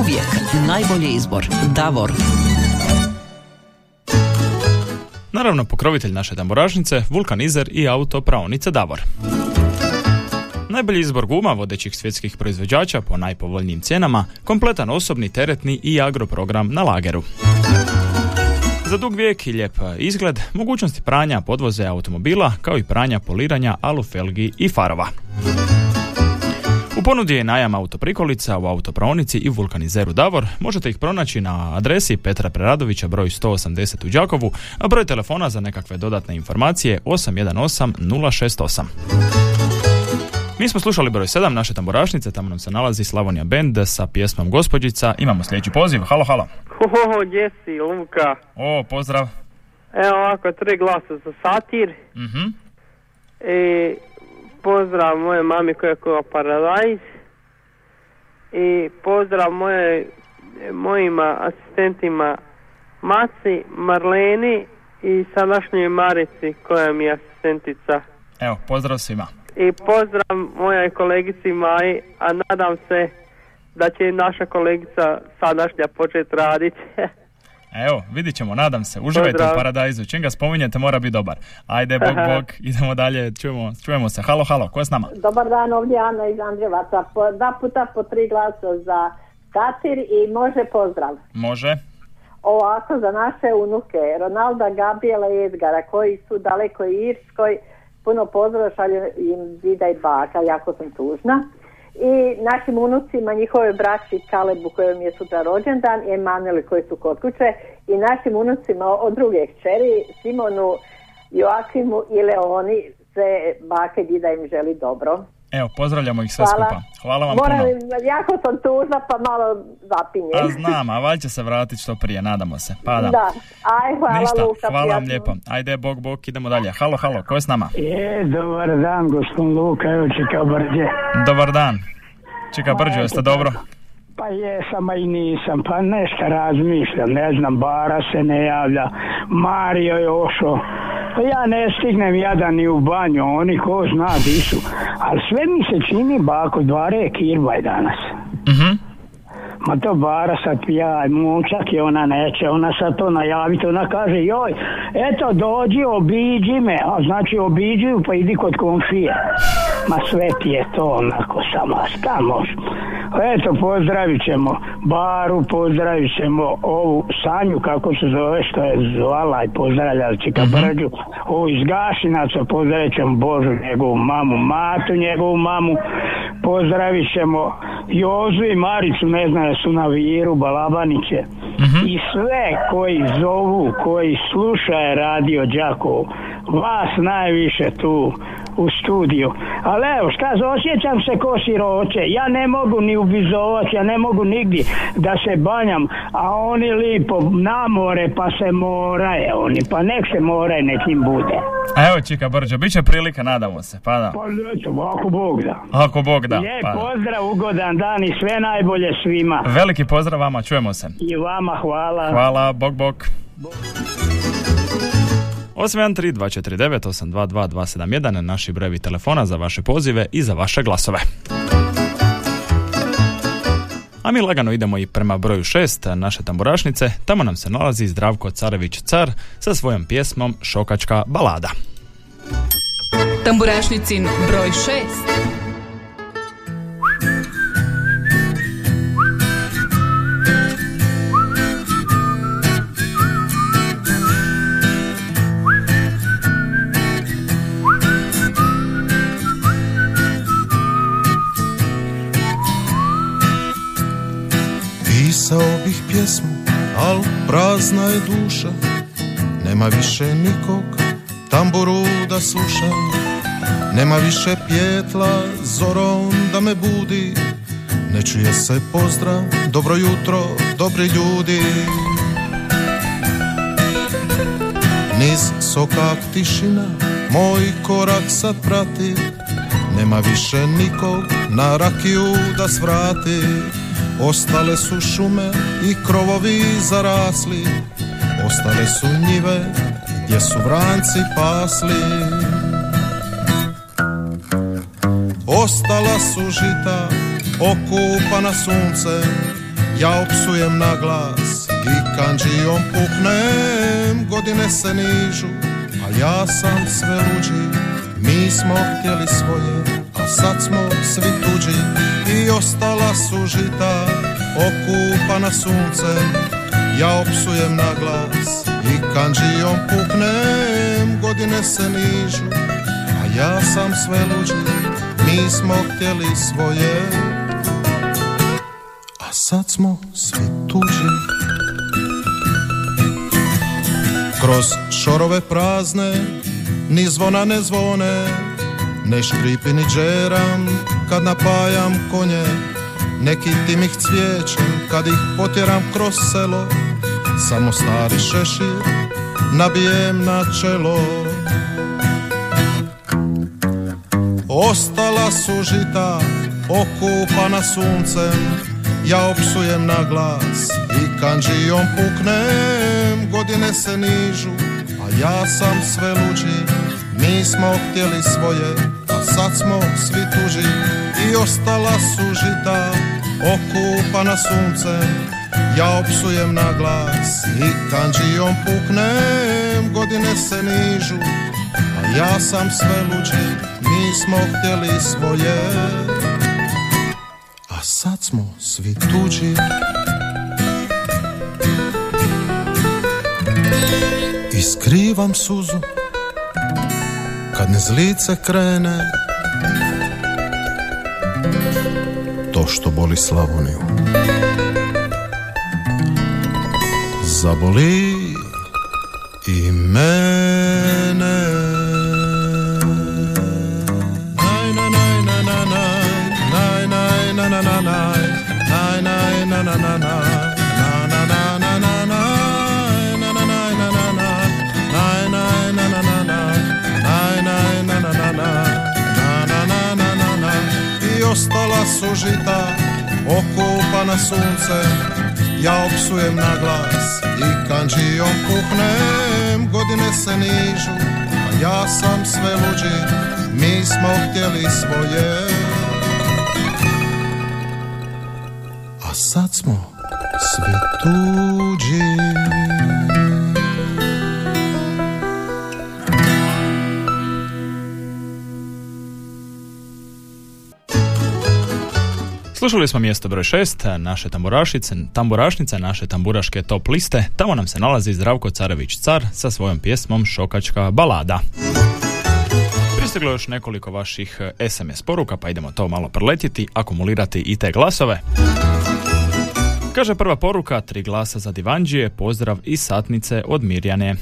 Uvijek najbolji izbor. Davor. Naravno, pokrovitelj naše tamburažnice, vulkanizer i auto praonice Davor. Najbolji izbor guma vodećih svjetskih proizvođača po najpovoljnijim cijenama, kompletan osobni, teretni i agroprogram na lageru. Za dug vijek i lijep izgled, mogućnosti pranja podvoze automobila, kao i pranja poliranja alufelgi i farova. U ponudi je najam autoprikolica u autopraonici i vulkanizeru Davor. Možete ih pronaći na adresi Petra Preradovića broj 180 u Đakovu, a broj telefona za nekakve dodatne informacije 818 068. Mi smo slušali broj 7 naše tamburašnice, tamo nam se nalazi Slavonija Band sa pjesmom Gospođica. Imamo sljedeći poziv. Halo, halo. Hoho, gdje si, Luka? O, pozdrav. Evo ovako, tri glasa za satir. Mhm. I pozdrav moje mami koja je koja Paradajz. I pozdrav moje, mojima asistentima Maci, Marleni i sadašnjoj Marici koja mi je asistentica. Evo, pozdrav svima. I pozdrav mojoj kolegici Maji, a nadam se da će naša kolegica sadašnja početi raditi. Evo, vidit ćemo, nadam se. Uživajte Pozdrav. u paradajzu. Čim ga spominjete, mora biti dobar. Ajde, bog, bog, idemo dalje, čujemo, čujemo se. Halo, halo, ko je s nama? Dobar dan, ovdje je Ana iz Andrevaca. Po, dva puta po tri glasa za Katir i može pozdrav. Može. Ovako za naše unuke, Ronalda, Gabriela i Edgara, koji su daleko i Irskoj, puno pozdrava šalju im dida i baka, jako sam tužna. I našim unucima, njihove braći Kalebu kojem je sutra rođendan i Emanueli koji su kod kuće i našim unucima od druge kćeri, Simonu, Joakimu i Leoni, se bake dida im želi dobro. Evo, pozdravljamo ih sve Hvala. skupa. Hvala vam Moram, puno. jako sam tužna pa malo zapinjem. A znam, a valjda će se vratiti što prije, nadamo se. Pa da. Da, aj hvala Ništa, Luka, hvala vam lijepo. Ajde, bog, bog, idemo dalje. Halo, halo, ko je s nama? E, dobar dan, gospodin Luka, evo čeka brđe. Dobar dan. Čeka Brđo, jeste dobro? Pa jesam, a i nisam, pa nešto razmišljam, ne znam, Bara se ne javlja, Mario je ošao, pa ja ne stignem jadan ni u banju, oni ko zna di su, ali sve mi se čini, bako, dvare je kirbaj danas. Mhm. Ma to bara sad ja, momčak je ona neće, ona sad to najaviti, ona kaže joj, eto dođi, obiđi me, a znači obiđi pa idi kod komšije. Ma sve ti je to onako samo, šta može? Eto, pozdravit ćemo Baru, pozdravit ćemo ovu Sanju, kako se zove, što je zvala i pozdravlja Čika Brđu, ovu iz Gašinaca, pozdravit ćemo Božu, njegovu mamu, Matu, njegovu mamu, pozdravit ćemo Jozu i Maricu, ne znam, su na Viru, Balabaniće, i sve koji zovu, koji slušaju radio Đakovo, vas najviše tu u studiju. Ali evo, šta, osjećam se ko siroće. Ja ne mogu ni ubizovati, ja ne mogu nigdje da se banjam, a oni lipo na more pa se moraje oni, pa nek se moraje, nek im bude. Evo, Čika Brđo, bit će prilika, nadamo se. Pa da. Pa eto, ako Bog da. Ako Bog da. Lijep Pa da. pozdrav, ugodan dan i sve najbolje svima. Veliki pozdrav vama, čujemo se. I vama hvala. Hvala, bog, bog. 813-249-822-271 naši brevi telefona za vaše pozive i za vaše glasove. A mi lagano idemo i prema broju 6 naše tamburašnice. Tamo nam se nalazi Zdravko Carević Car sa svojom pjesmom Šokačka balada. Tamburašnicin broj 6. Pisao bih pjesmu, al prazna je duša. Nema više nikog tamburu da sluša. Nema više pjetla zorom da me budi. Ne čuje se pozdrav, dobro jutro, dobri ljudi. Niz sokak tišina, moj korak sad prati. Nema više nikog na rakiju da svrati Ostale su šume i krovovi zarasli Ostale su njive gdje su vranci pasli. Ostala su žita okupana suncem Ja opsujem na glas i kanđijom puknem Godine se nižu, a ja sam sve luđi. Mi smo htjeli svoje, a sad smo svi tuđi I ostala su žita okupana suncem Ja opsujem na glas i kanđijom puknem Godine se nižu, a ja sam sve luđi Mi smo htjeli svoje. A sad smo svi tuđi. Kroz šorove prazne Ni zvona ne zvone Ne škripi ni džeram Kad napajam konje Neki timih cvijećem Kad ih potjeram kroz selo. Samo stari šešir Nabijem na čelo. Ostala su žita okupana suncem. Ja opsujem na glas i kanđijom puknem. Godine se nižu, a ja sam sve luđi. Mi smo htjeli svoje, a sad smo svi tuži I ostala su žita okupana suncem Ja opsujem na glas. I kanđijom puknem Godine se nižu, a ja sam sve luđi Mi smo htjeli svoje. A sad smo svi tuđi. I skrivam suzu Kad ne zlice krene To što boli Slavoniju Zaboli i mene na, na, na, naj, ostala su žita okupana suncem ja opsujem na glas i kanđijom puhnem Godine se nižu, a ja sam sve luđi. Mi smo htjeli svoje. A sad smo svi tuđi Slušali smo mjesto broj 6, naše tamburašice, tamburašnice, naše tamburaške top liste. Tamo nam se nalazi Zdravko Carević Car sa svojom pjesmom Šokačka balada. Pristiglo još nekoliko vaših SMS poruka, pa idemo to malo preletiti, akumulirati i te glasove. Kaže prva poruka, tri glasa za Divanđije, pozdrav i satnice od Mirjane.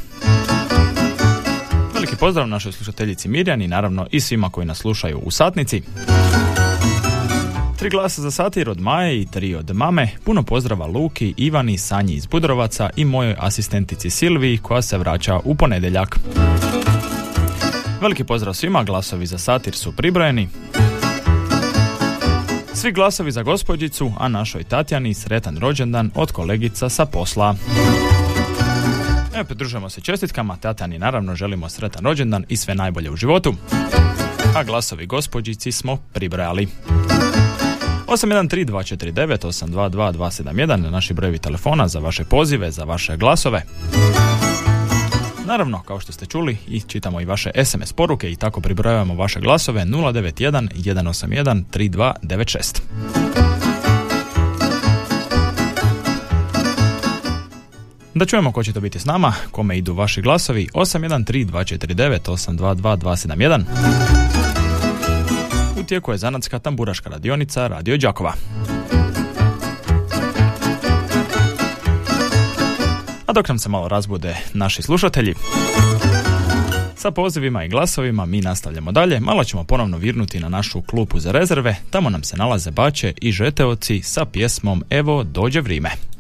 Veliki pozdrav našoj slušateljici Mirjani, naravno i svima koji nas slušaju u satnici. Tri glasa za satir od Maje i tri od mame. Puno pozdrava Luki, Ivani, Sanji iz Budrovaca i mojoj asistentici Silviji koja se vraća u ponedjeljak. Veliki pozdrav svima, glasovi za satir su pribrojeni. Svi glasovi za gospođicu, a našoj Tatjani sretan rođendan od kolegica sa posla. Evo, pridružujemo se čestitkama, Tatjani naravno želimo sretan rođendan i sve najbolje u životu. A glasovi gospođici smo pribrojali. 813249822271 naši brojevi telefona za vaše pozive, za vaše glasove. Naravno, kao što ste čuli, i čitamo i vaše SMS poruke i tako pribrojavamo vaše glasove 091 181 3296. Da čujemo ko će to biti s nama, kome idu vaši glasovi 813 249 822 271 tijeku je zanatska tamburaška radionica Radio Đakova. A dok nam se malo razbude naši slušatelji, Sa pozivima i glasovima mi nastavljamo dalje. Malo ćemo ponovno virnuti na našu klupu za rezerve. Tamo nam se nalaze Bače i Žeteoci sa pjesmom Evo dođe vrime.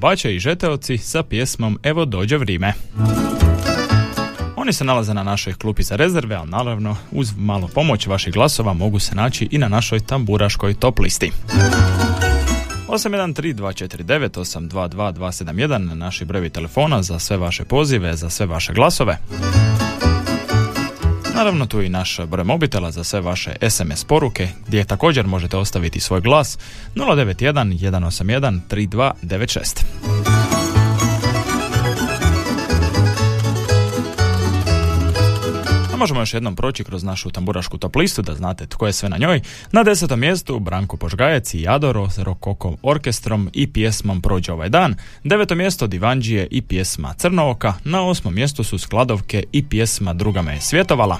Bače i Žeteoci sa pjesmom Evo dođe vrime. Oni se nalaze na našoj klupi za rezerve, ali naravno uz malo pomoć vaših glasova mogu se naći i na našoj tamburaškoj top listi. 813249822271 naši brojevi telefona za sve vaše pozive, za sve vaše glasove. Naravno tu i naš broj mobitela za sve vaše SMS poruke gdje također možete ostaviti svoj glas 091 181 3296. možemo još jednom proći kroz našu tamburašku top listu da znate tko je sve na njoj. Na desetom mjestu Branko Požgajec i Jadoro s Rokoko orkestrom i pjesmom Prođe ovaj dan. Deveto mjesto Divanđije i pjesma Crnooka. Na osmom mjestu su Skladovke i pjesma Druga me je svjetovala.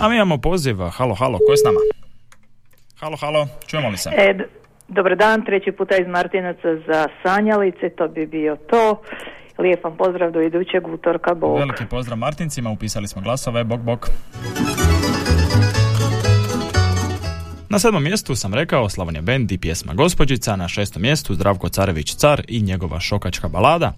A mi imamo poziv, halo, halo, ko je s nama? Halo, halo, čujemo li se? E, d- dobar dan, treći puta iz Martinaca za Sanjalice, to bi bio to. Lijep vam pozdrav do idućeg utorka, Bog. Veliki pozdrav Martincima, upisali smo glasove, bok bok. Na sedmom mjestu sam rekao Slavonija Band i pjesma Gospođica, na šestom mjestu Zdravko Carević Car i njegova šokačka balada.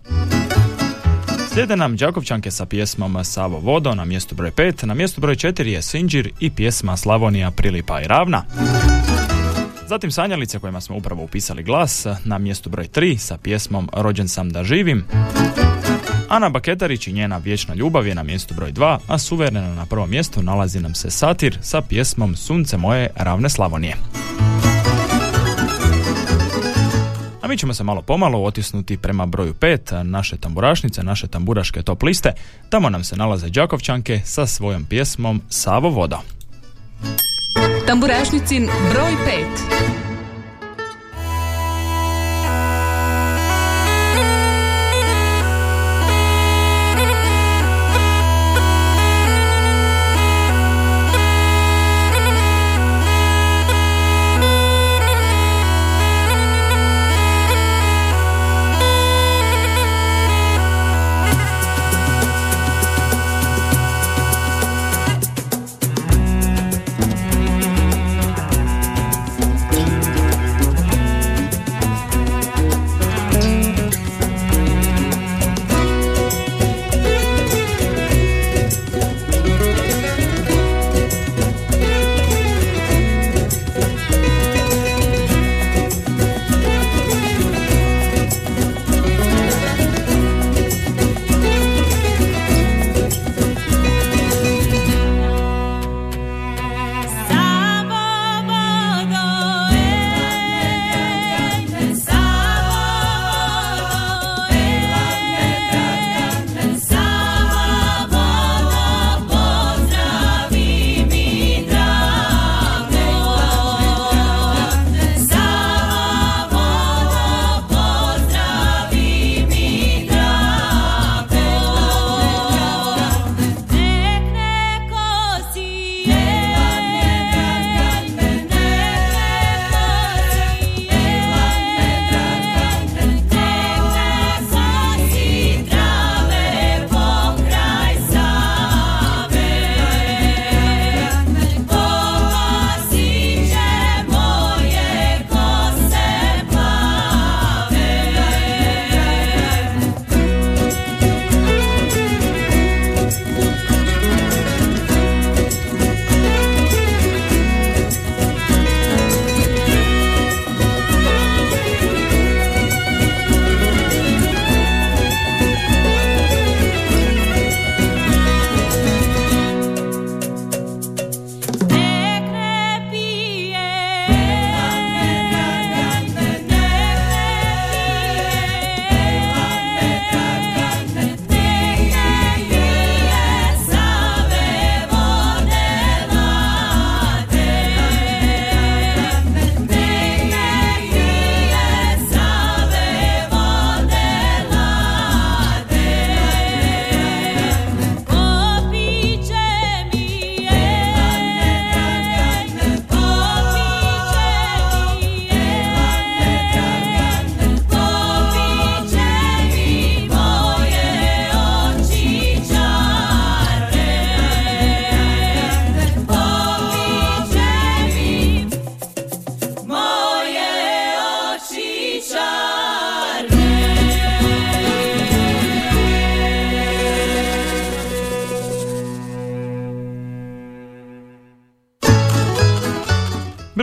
Slijede nam Đakovčanke sa pjesmom Savo Vodo na mjestu broj 5, na mjestu broj 4 je Sinđir i pjesma Slavonija Prilipa i Ravna. Zatim Sanjalice kojima smo upravo upisali glas na mjestu broj 3 sa pjesmom Rođen sam da živim. Ana Baketarić i njena vječna ljubav je na mjestu broj 2, a suvereno na prvom mjestu nalazi nam se Satir sa pjesmom Sunce moje ravne Slavonije. A mi ćemo se malo pomalo otisnuti prema broju 5, naše tamburašnice, naše tamburaške top liste. Tamo nam se nalaze Đakovčanke sa svojom pjesmom Savo vodo. Tamburašnicin broj 5.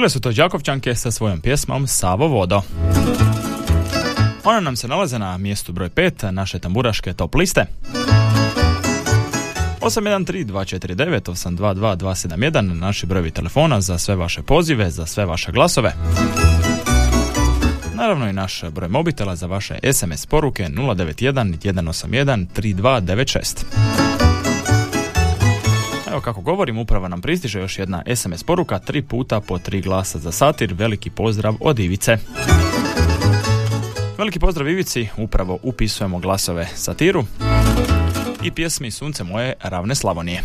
Bile su to Đakovčanke sa svojom pjesmom Savo vodo. Ona nam se nalaze na mjestu broj 5 naše tamburaške top liste. 813-249-822-271 naši brojevi telefona za sve vaše pozive, za sve vaše glasove. Naravno i naš broj mobitela za vaše SMS poruke 091 181 3296. Kako govorim, upravo nam pristiže još jedna SMS poruka, tri puta po tri glasa za satir, veliki pozdrav od Ivice. Veliki pozdrav Ivici, upravo upisujemo glasove satiru i pjesmi Sunce moje ravne Slavonije.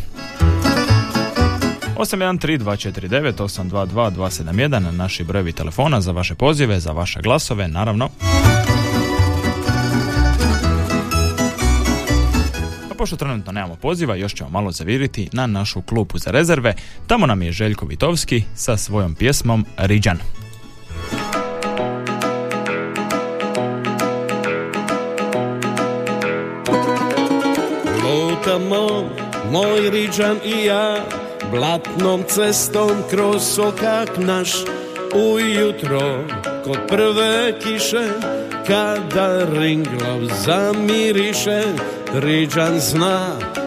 813249822271 naši brojevi telefona za vaše pozive, za vaše glasove, naravno. Pošto trenutno nemamo poziva, još ćemo malo zaviriti na našu klupu za rezerve. Tamo nam je Željko Vitovski sa svojom pjesmom Riđan. Lutamo, moj riđan i ja, blatnom cestom kroz sokak naš, ujutro kod prve kiše, kada ringlav zamiriše, Riđan zna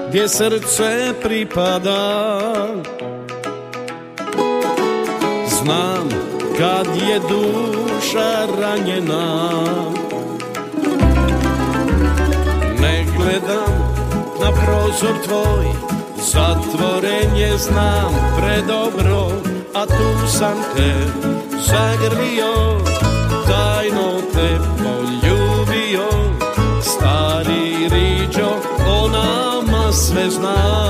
gdje srce pripada. Znam kad je duša ranjena. Ne gledam na prozor tvoj Zatvoren je znam predobro A tu sam te zagrlio nama sve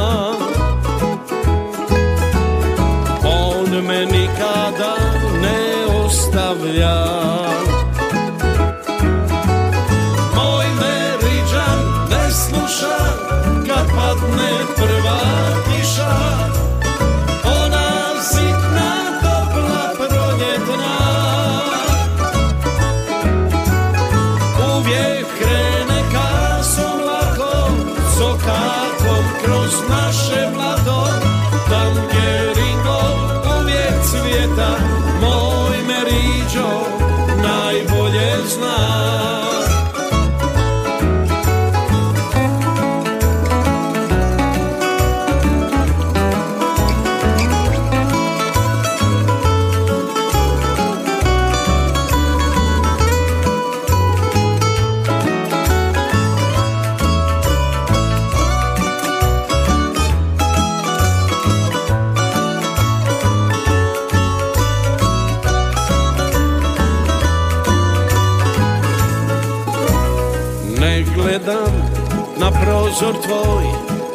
prozor tvoj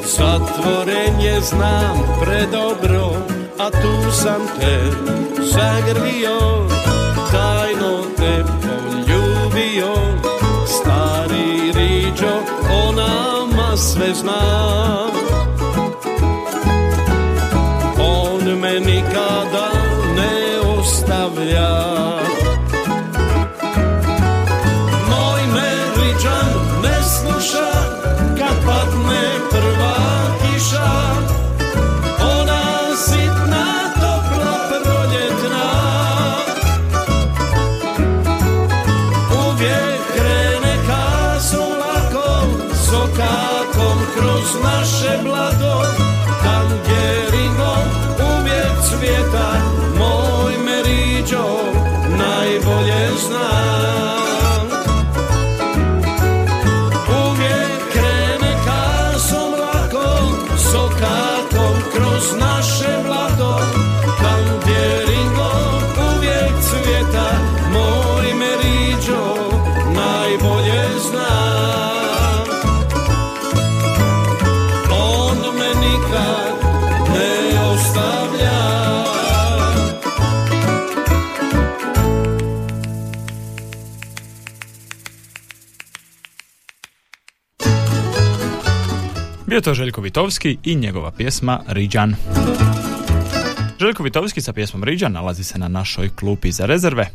Zatvoren je znam predobro A tu sam te zagrlio Tajno te poljubio. Stari riđo o nama sve zna Bio to Željko Vitovski i njegova pjesma Riđan. Željko Vitovski sa pjesmom Riđan nalazi se na našoj klupi za rezerve.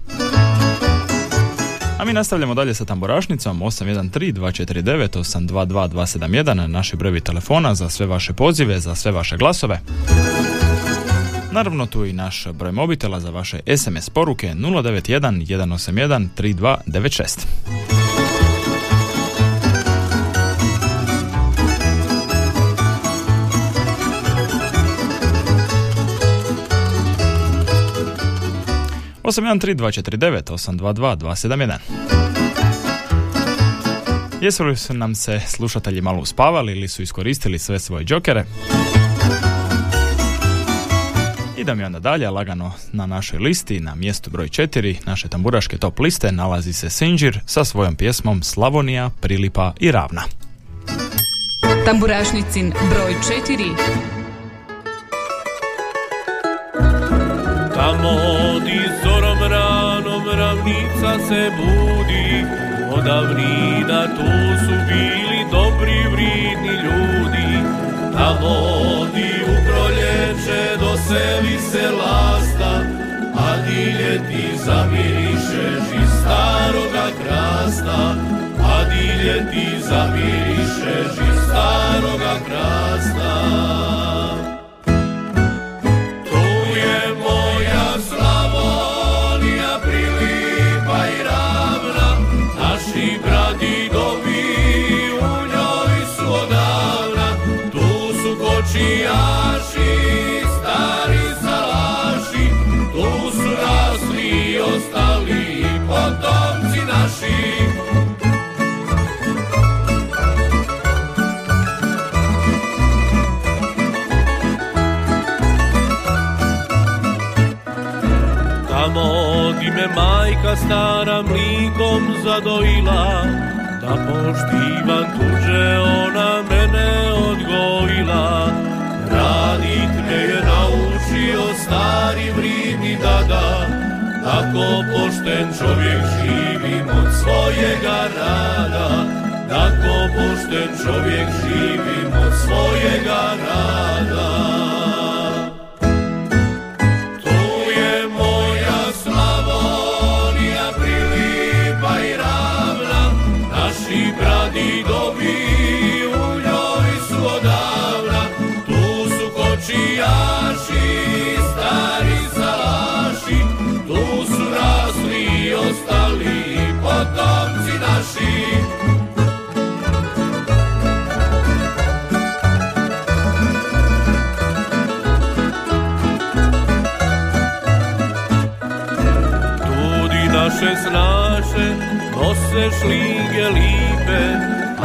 A mi nastavljamo dalje sa tamburašnicom 813-249-822-271, naši brojevi telefona za sve vaše pozive, za sve vaše glasove. Naravno tu i naš broj mobitela za vaše SMS poruke 091 181 3296. 813-249-822-271. Jesu li su nam se slušatelji malo uspavali ili su iskoristili sve svoje džokere? Idem ja onda dalje, lagano na našoj listi, na mjestu broj 4 naše tamburaške top liste nalazi se Sinđir sa svojom pjesmom Slavonija, Prilipa i Ravna. Tamburašnicin broj 4 Tamo ravnica se budi Odavnina tu su bili dobri vridni ljudi. Tamo di u proljeće doseli se lasta A di ljeti zamirišeš iz staroga krasta. A di ljeti zamirišeš iz staroga krasta me majka stara mlikom zadojila Da poštivam tuđe ona mene odgojila. Radit me je naučio stari vridni dada Tako pošten čovjek živim od svojega rada. Tako pošten čovjek živim od svojega rada šlige lipe,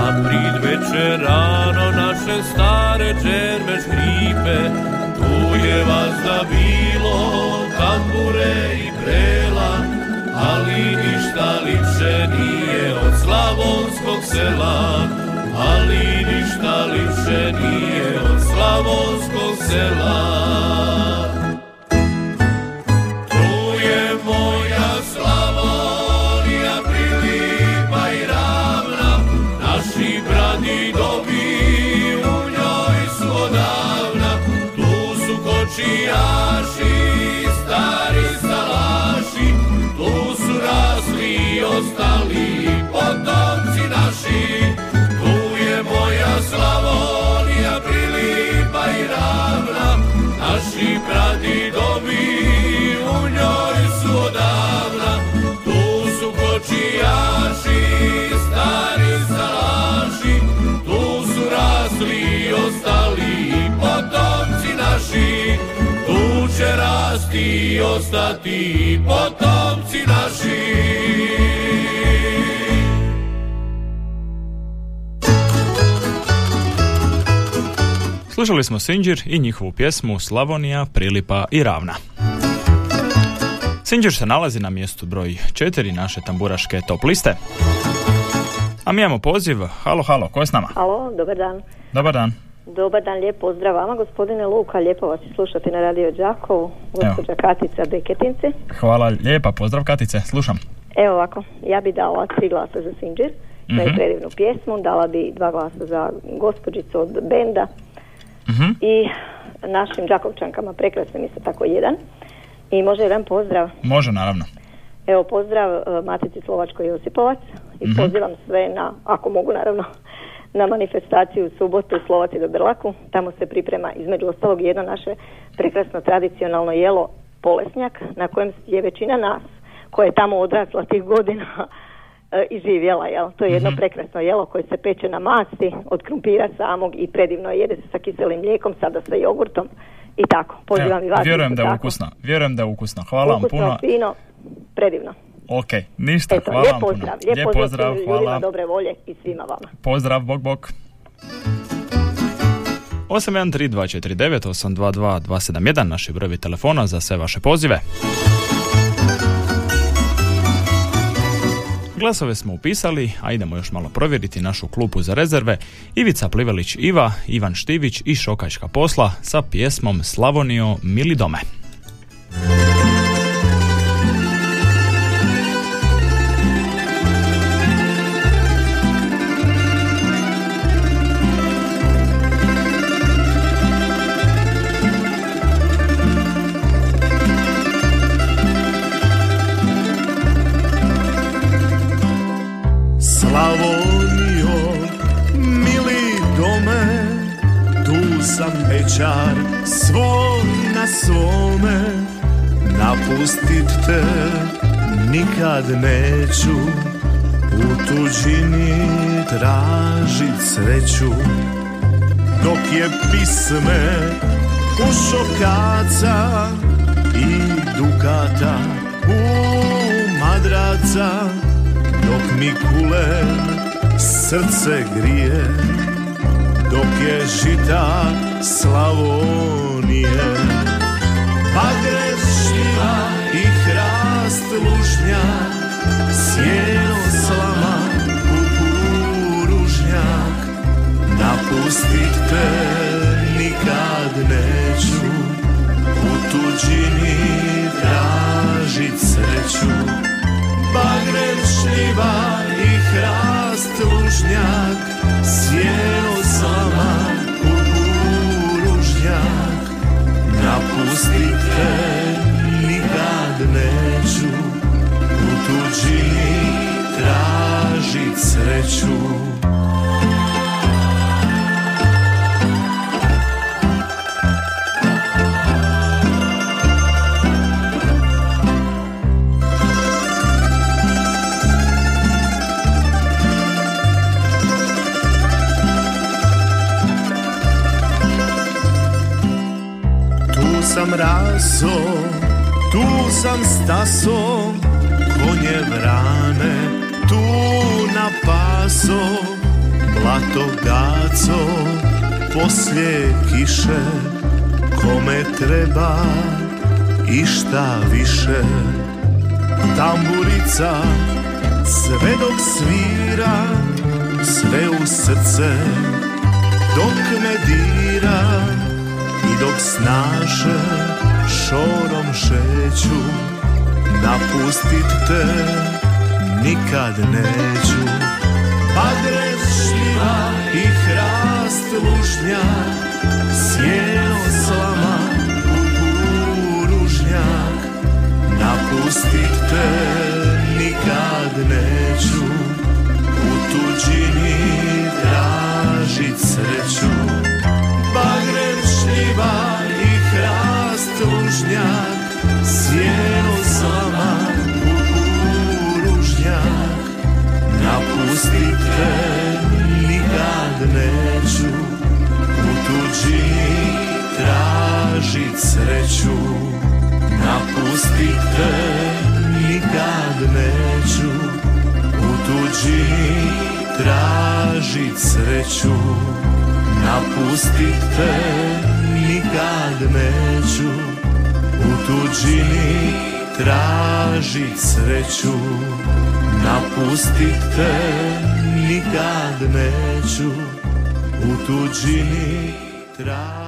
a prid večer rano naše stare čerme škripe. Tu je vas da bilo, tambure i prela, ali ništa lipše nije od slavonskog sela. Ali ništa lipše nije od slavonskog sela. Moja Slavonija prilipa i ravna, naši pradidovi u njoj su odavna, tu su kočijaši, stari salaši, tu su rasli ostali potomci naši, tu će rasti ostati potomci naši. Slušali smo Sinđir i njihovu pjesmu Slavonija, Prilipa i Ravna. Sinđir se nalazi na mjestu broj 4 naše tamburaške top liste. A mi imamo poziv. Halo, halo, ko je s nama? Halo, dobar dan. Dobar dan. Dobar dan, lijep pozdrav vama, gospodine Luka, lijepo vas slušati na radio Đakovu, gospođa Katica Beketinci. Hvala lijepa, pozdrav Katice, slušam. Evo ovako, ja bi dala tri glasa za Sinđir, za Mhm. predivnu pjesmu, dala bi dva glasa za gospođicu od benda Mhm. i našim Đakovčankama prekrasnim isto tako jedan. I može jedan pozdrav, Može, naravno. evo pozdrav e, Matici Slovačkoj Josipovac i Mhm. pozivam sve na, ako mogu naravno, na manifestaciju u subotu u Slovaci do Brlaku. Tamo se priprema između ostalog jedno naše prekrasno tradicionalno jelo polesnjak na kojem je većina nas koja je tamo odrasla tih godina e, i živjela. Jel? To je jedno Mhm. prekrasno jelo koje se peče na masti od krumpira samog i predivno je, jede se sa kiselim mlijekom, sada sa jogurtom i tako. Pozivam i vas. vjerujem da je tako. ukusno. Vjerujem da je ukusno. Hvala vam Ukusno, puno. fino, predivno. Ok, ništa, Eto, hvala lijep vam puno. pozdrav, lijep, pozdrav, svim ljudima hvala. dobre volje i svima vama. Pozdrav, bok, bok. 813249 822 271 naši brojevi telefona za sve vaše pozive. Glasove smo upisali, a idemo još malo provjeriti našu klupu za rezerve. Ivica Plivelić Iva, Ivan Štivić i Šokajška posla sa pjesmom Slavonio Mili pečar svoj na svome, napustit te nikad neću, u tuđini tražit sreću, dok je pisme u šokaca i dukata u madraca dok mi kule srce grije dok je žita Slavonije. Pa grešljiva i hrast lužnja sjeno slama kukuružnjak napustit te nikad neću u tuđini tražit sreću. Bagrem šljiva i hrast lužnjak Sjeno Napustit te nikad neću U tuđini tražit sreću sam staso, konje vrane, tu na paso, blato gaco, poslije kiše, kome treba i šta više. Tamburica, sve dok svira, sve u srce, dok me dira, i dok snaše šorom šeću Napustit te nikad neću. Pa grešljiva i hrast lužnja Sjeno slama kukuružnjak Napustit te nikad neću. U tuđini tražit sreću. Bagrem šljiva i hrast lužnjak Sjeno slama kukuružnjak Napustit te nikad neću U tuđini tražit sreću. Napustit te nikad neću U tuđini tražit sreću. Napustit te nikad neću U tuđini tražit sreću Napustit te nikad neću. U tuđini tražit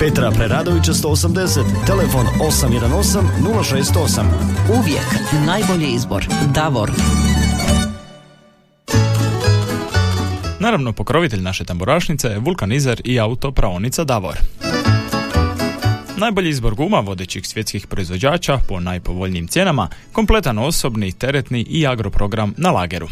Petra Preradovića 180, telefon 818 068. Uvijek najbolji izbor. Davor. Naravno, pokrovitelj naše tamburašnice je vulkanizer i autopraonica Davor. Najbolji izbor guma vodećih svjetskih proizvođača po najpovoljnijim cijenama, kompletan osobni, teretni i agroprogram na lageru.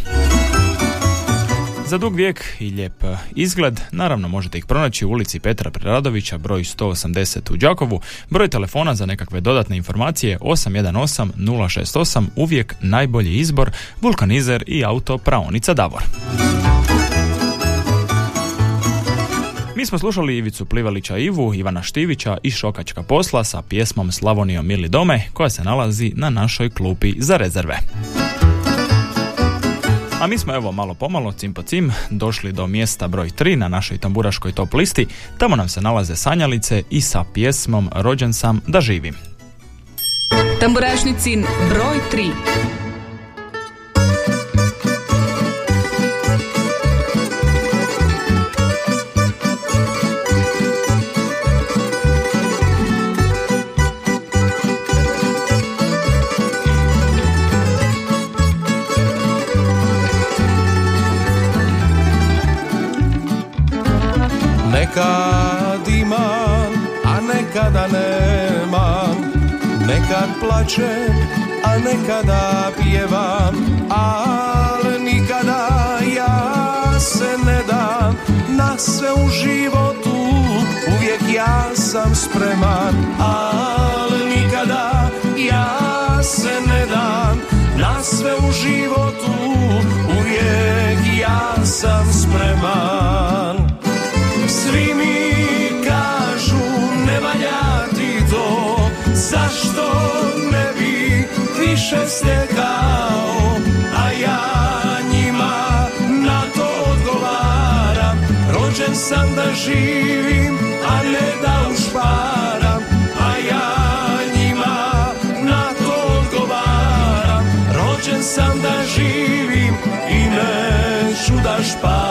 Za dug vijek i lijep e, izgled, naravno možete ih pronaći u ulici Petra Preradovića, broj 180 u Đakovu, broj telefona za nekakve dodatne informacije 818 068, uvijek najbolji izbor, vulkanizer i auto praonica Davor. Mi smo slušali Ivicu Plivalića Ivu, Ivana Štivića i Šokačka posla sa pjesmom Slavonijom Mili Dome, koja se nalazi na našoj klupi za rezerve. A mi smo evo malo pomalo, cim po cim, došli do mjesta broj 3 na našoj tamburaškoj top listi. Tamo nam se nalaze sanjalice i sa pjesmom Rođen sam da živim. Tamburašnicin broj 3. Nekad imam, a nekad Nekad plačem, a nekada pjevam. Ali nikada ja se ne dam. Na sve u životu uvijek ja sam spreman. Ali nikada ja se ne dam. Na sve u životu uvijek ja sam spreman više stekao A ja njima na to odgovaram. Rođen sam da živim, a ne da ušparam A ja njima na to odgovaram. Rođen sam da živim i neću da šparam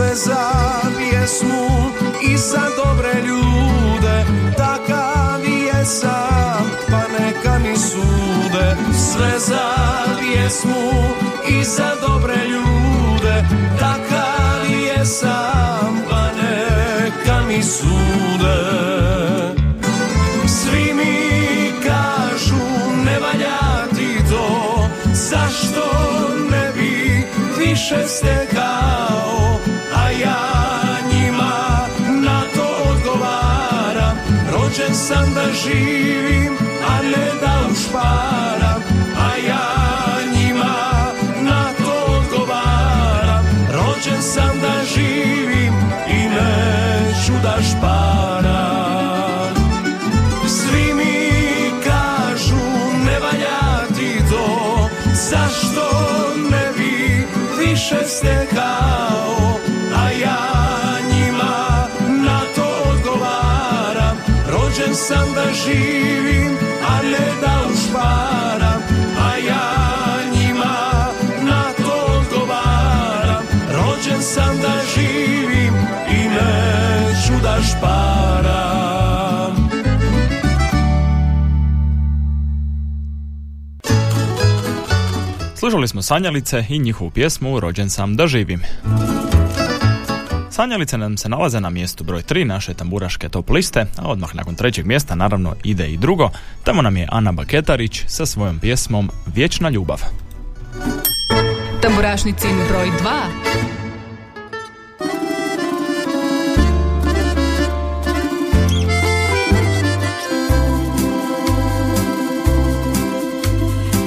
Sve za pjesmu i za dobre ljude. Takav je sam, pa neka mi sude. Sve za pjesmu i za dobre ljude. Takav je sam, pa neka mi sude. Svi mi kažu ne valja ti to. Zašto ne bi više stekao živim, a ne da ušparam A ja njima na to odgovaram. Rođen sam da živim i neću da šparam. Svi mi kažu ne valja ti to Zašto ne bi više stekao sam da živim, a ne da ušparam A ja njima na to odgovaram Rođen sam da živim i neću da šparam Slušali smo Sanjalice i njihovu pjesmu Rođen sam da živim. Sanjalice nam se nalaze na mjestu broj 3 naše tamburaške top liste, a odmah nakon trećeg mjesta naravno ide i drugo. Tamo nam je Ana Baketarić sa svojom pjesmom Vječna ljubav. Tamburašnicin broj 2.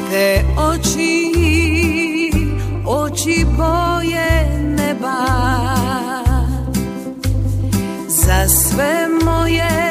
Te oči, oči boje neba Za sve moje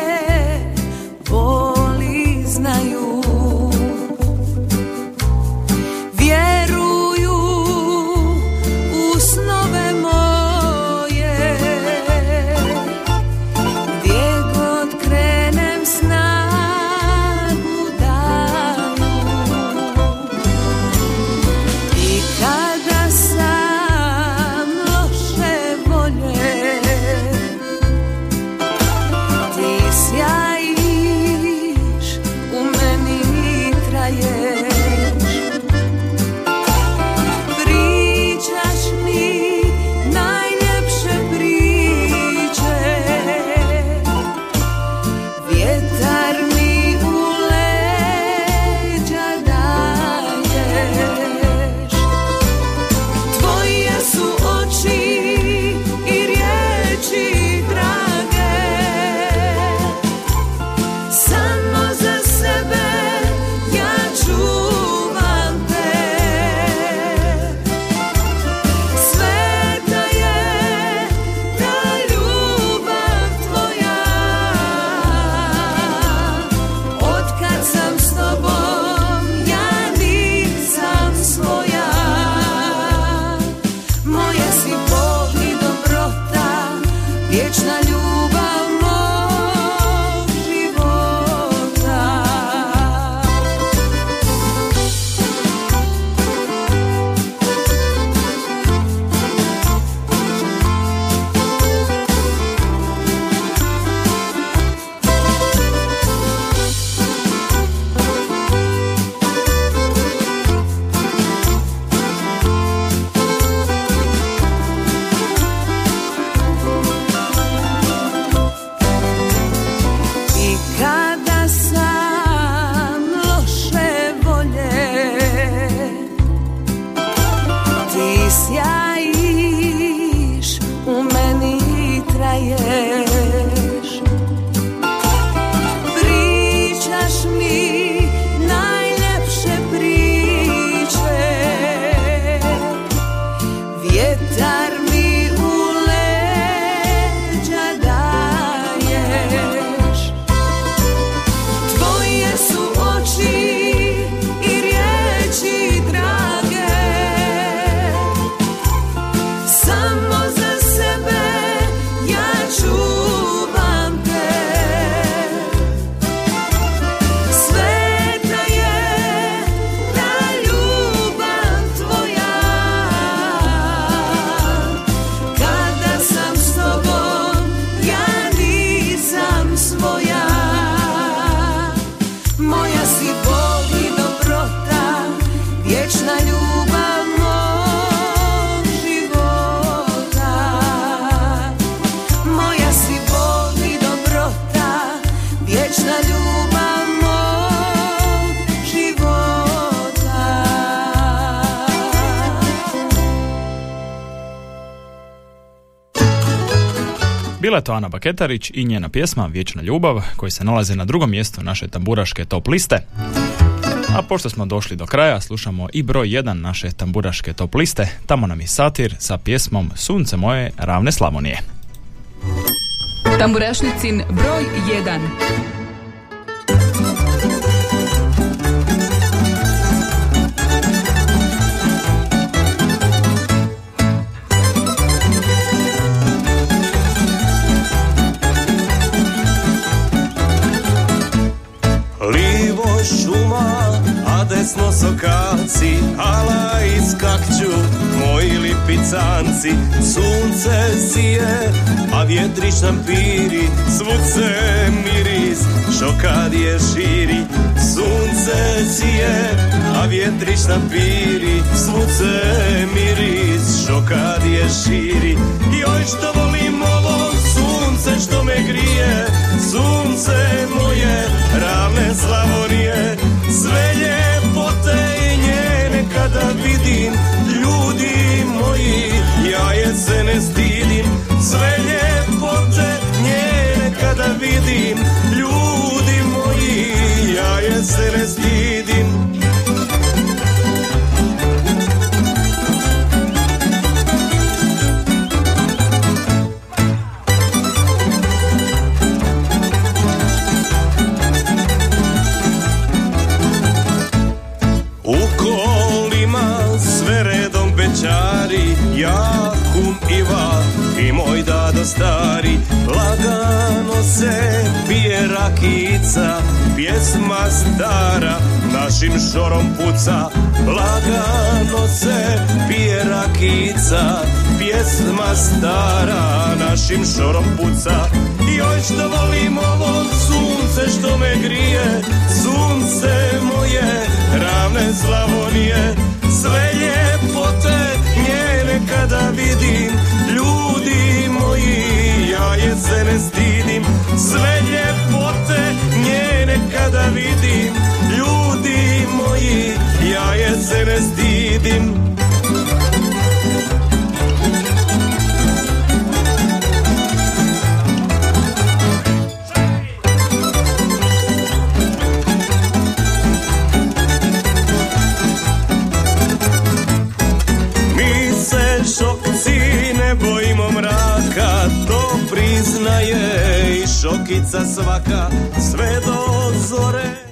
to Ana Baketarić i njena pjesma Vječna ljubav koji se nalazi na drugom mjestu naše tamburaške top liste. A pošto smo došli do kraja, slušamo i broj 1 naše tamburaške top liste. Tamo nam je satir sa pjesmom Sunce moje ravne Slavonije. Tamburašnicin broj 1. desno sokaci, ala iskakću moji lipicanci. Sunce sije, a vjetrić nam piri, svud se miris, šokadije širi. Sunce sije, a vjetrić nam piri, svud se miris, šokadije širi. Joj što volim ovo sunce što me grije, sunce moje, ravne Slavonije, sve kada vidim, ljudi moji, ja je se ne stidim, sve ljepote njene kada vidim, ljudi moji, ja je se ne stidim. Stari Lagano se pije rakica Pjesma stara našim šorom puca. Lagano se pije rakica Pjesma stara našim šorom puca. Joj što volim ovo sunce što me grije Sunce moje ravne Slavonije. Sve ljepote njene kada vidim se ne stidim. Sve ljepote njene kada vidim. Ljudi moji ja je se ne stidim ulica svaka sve do zore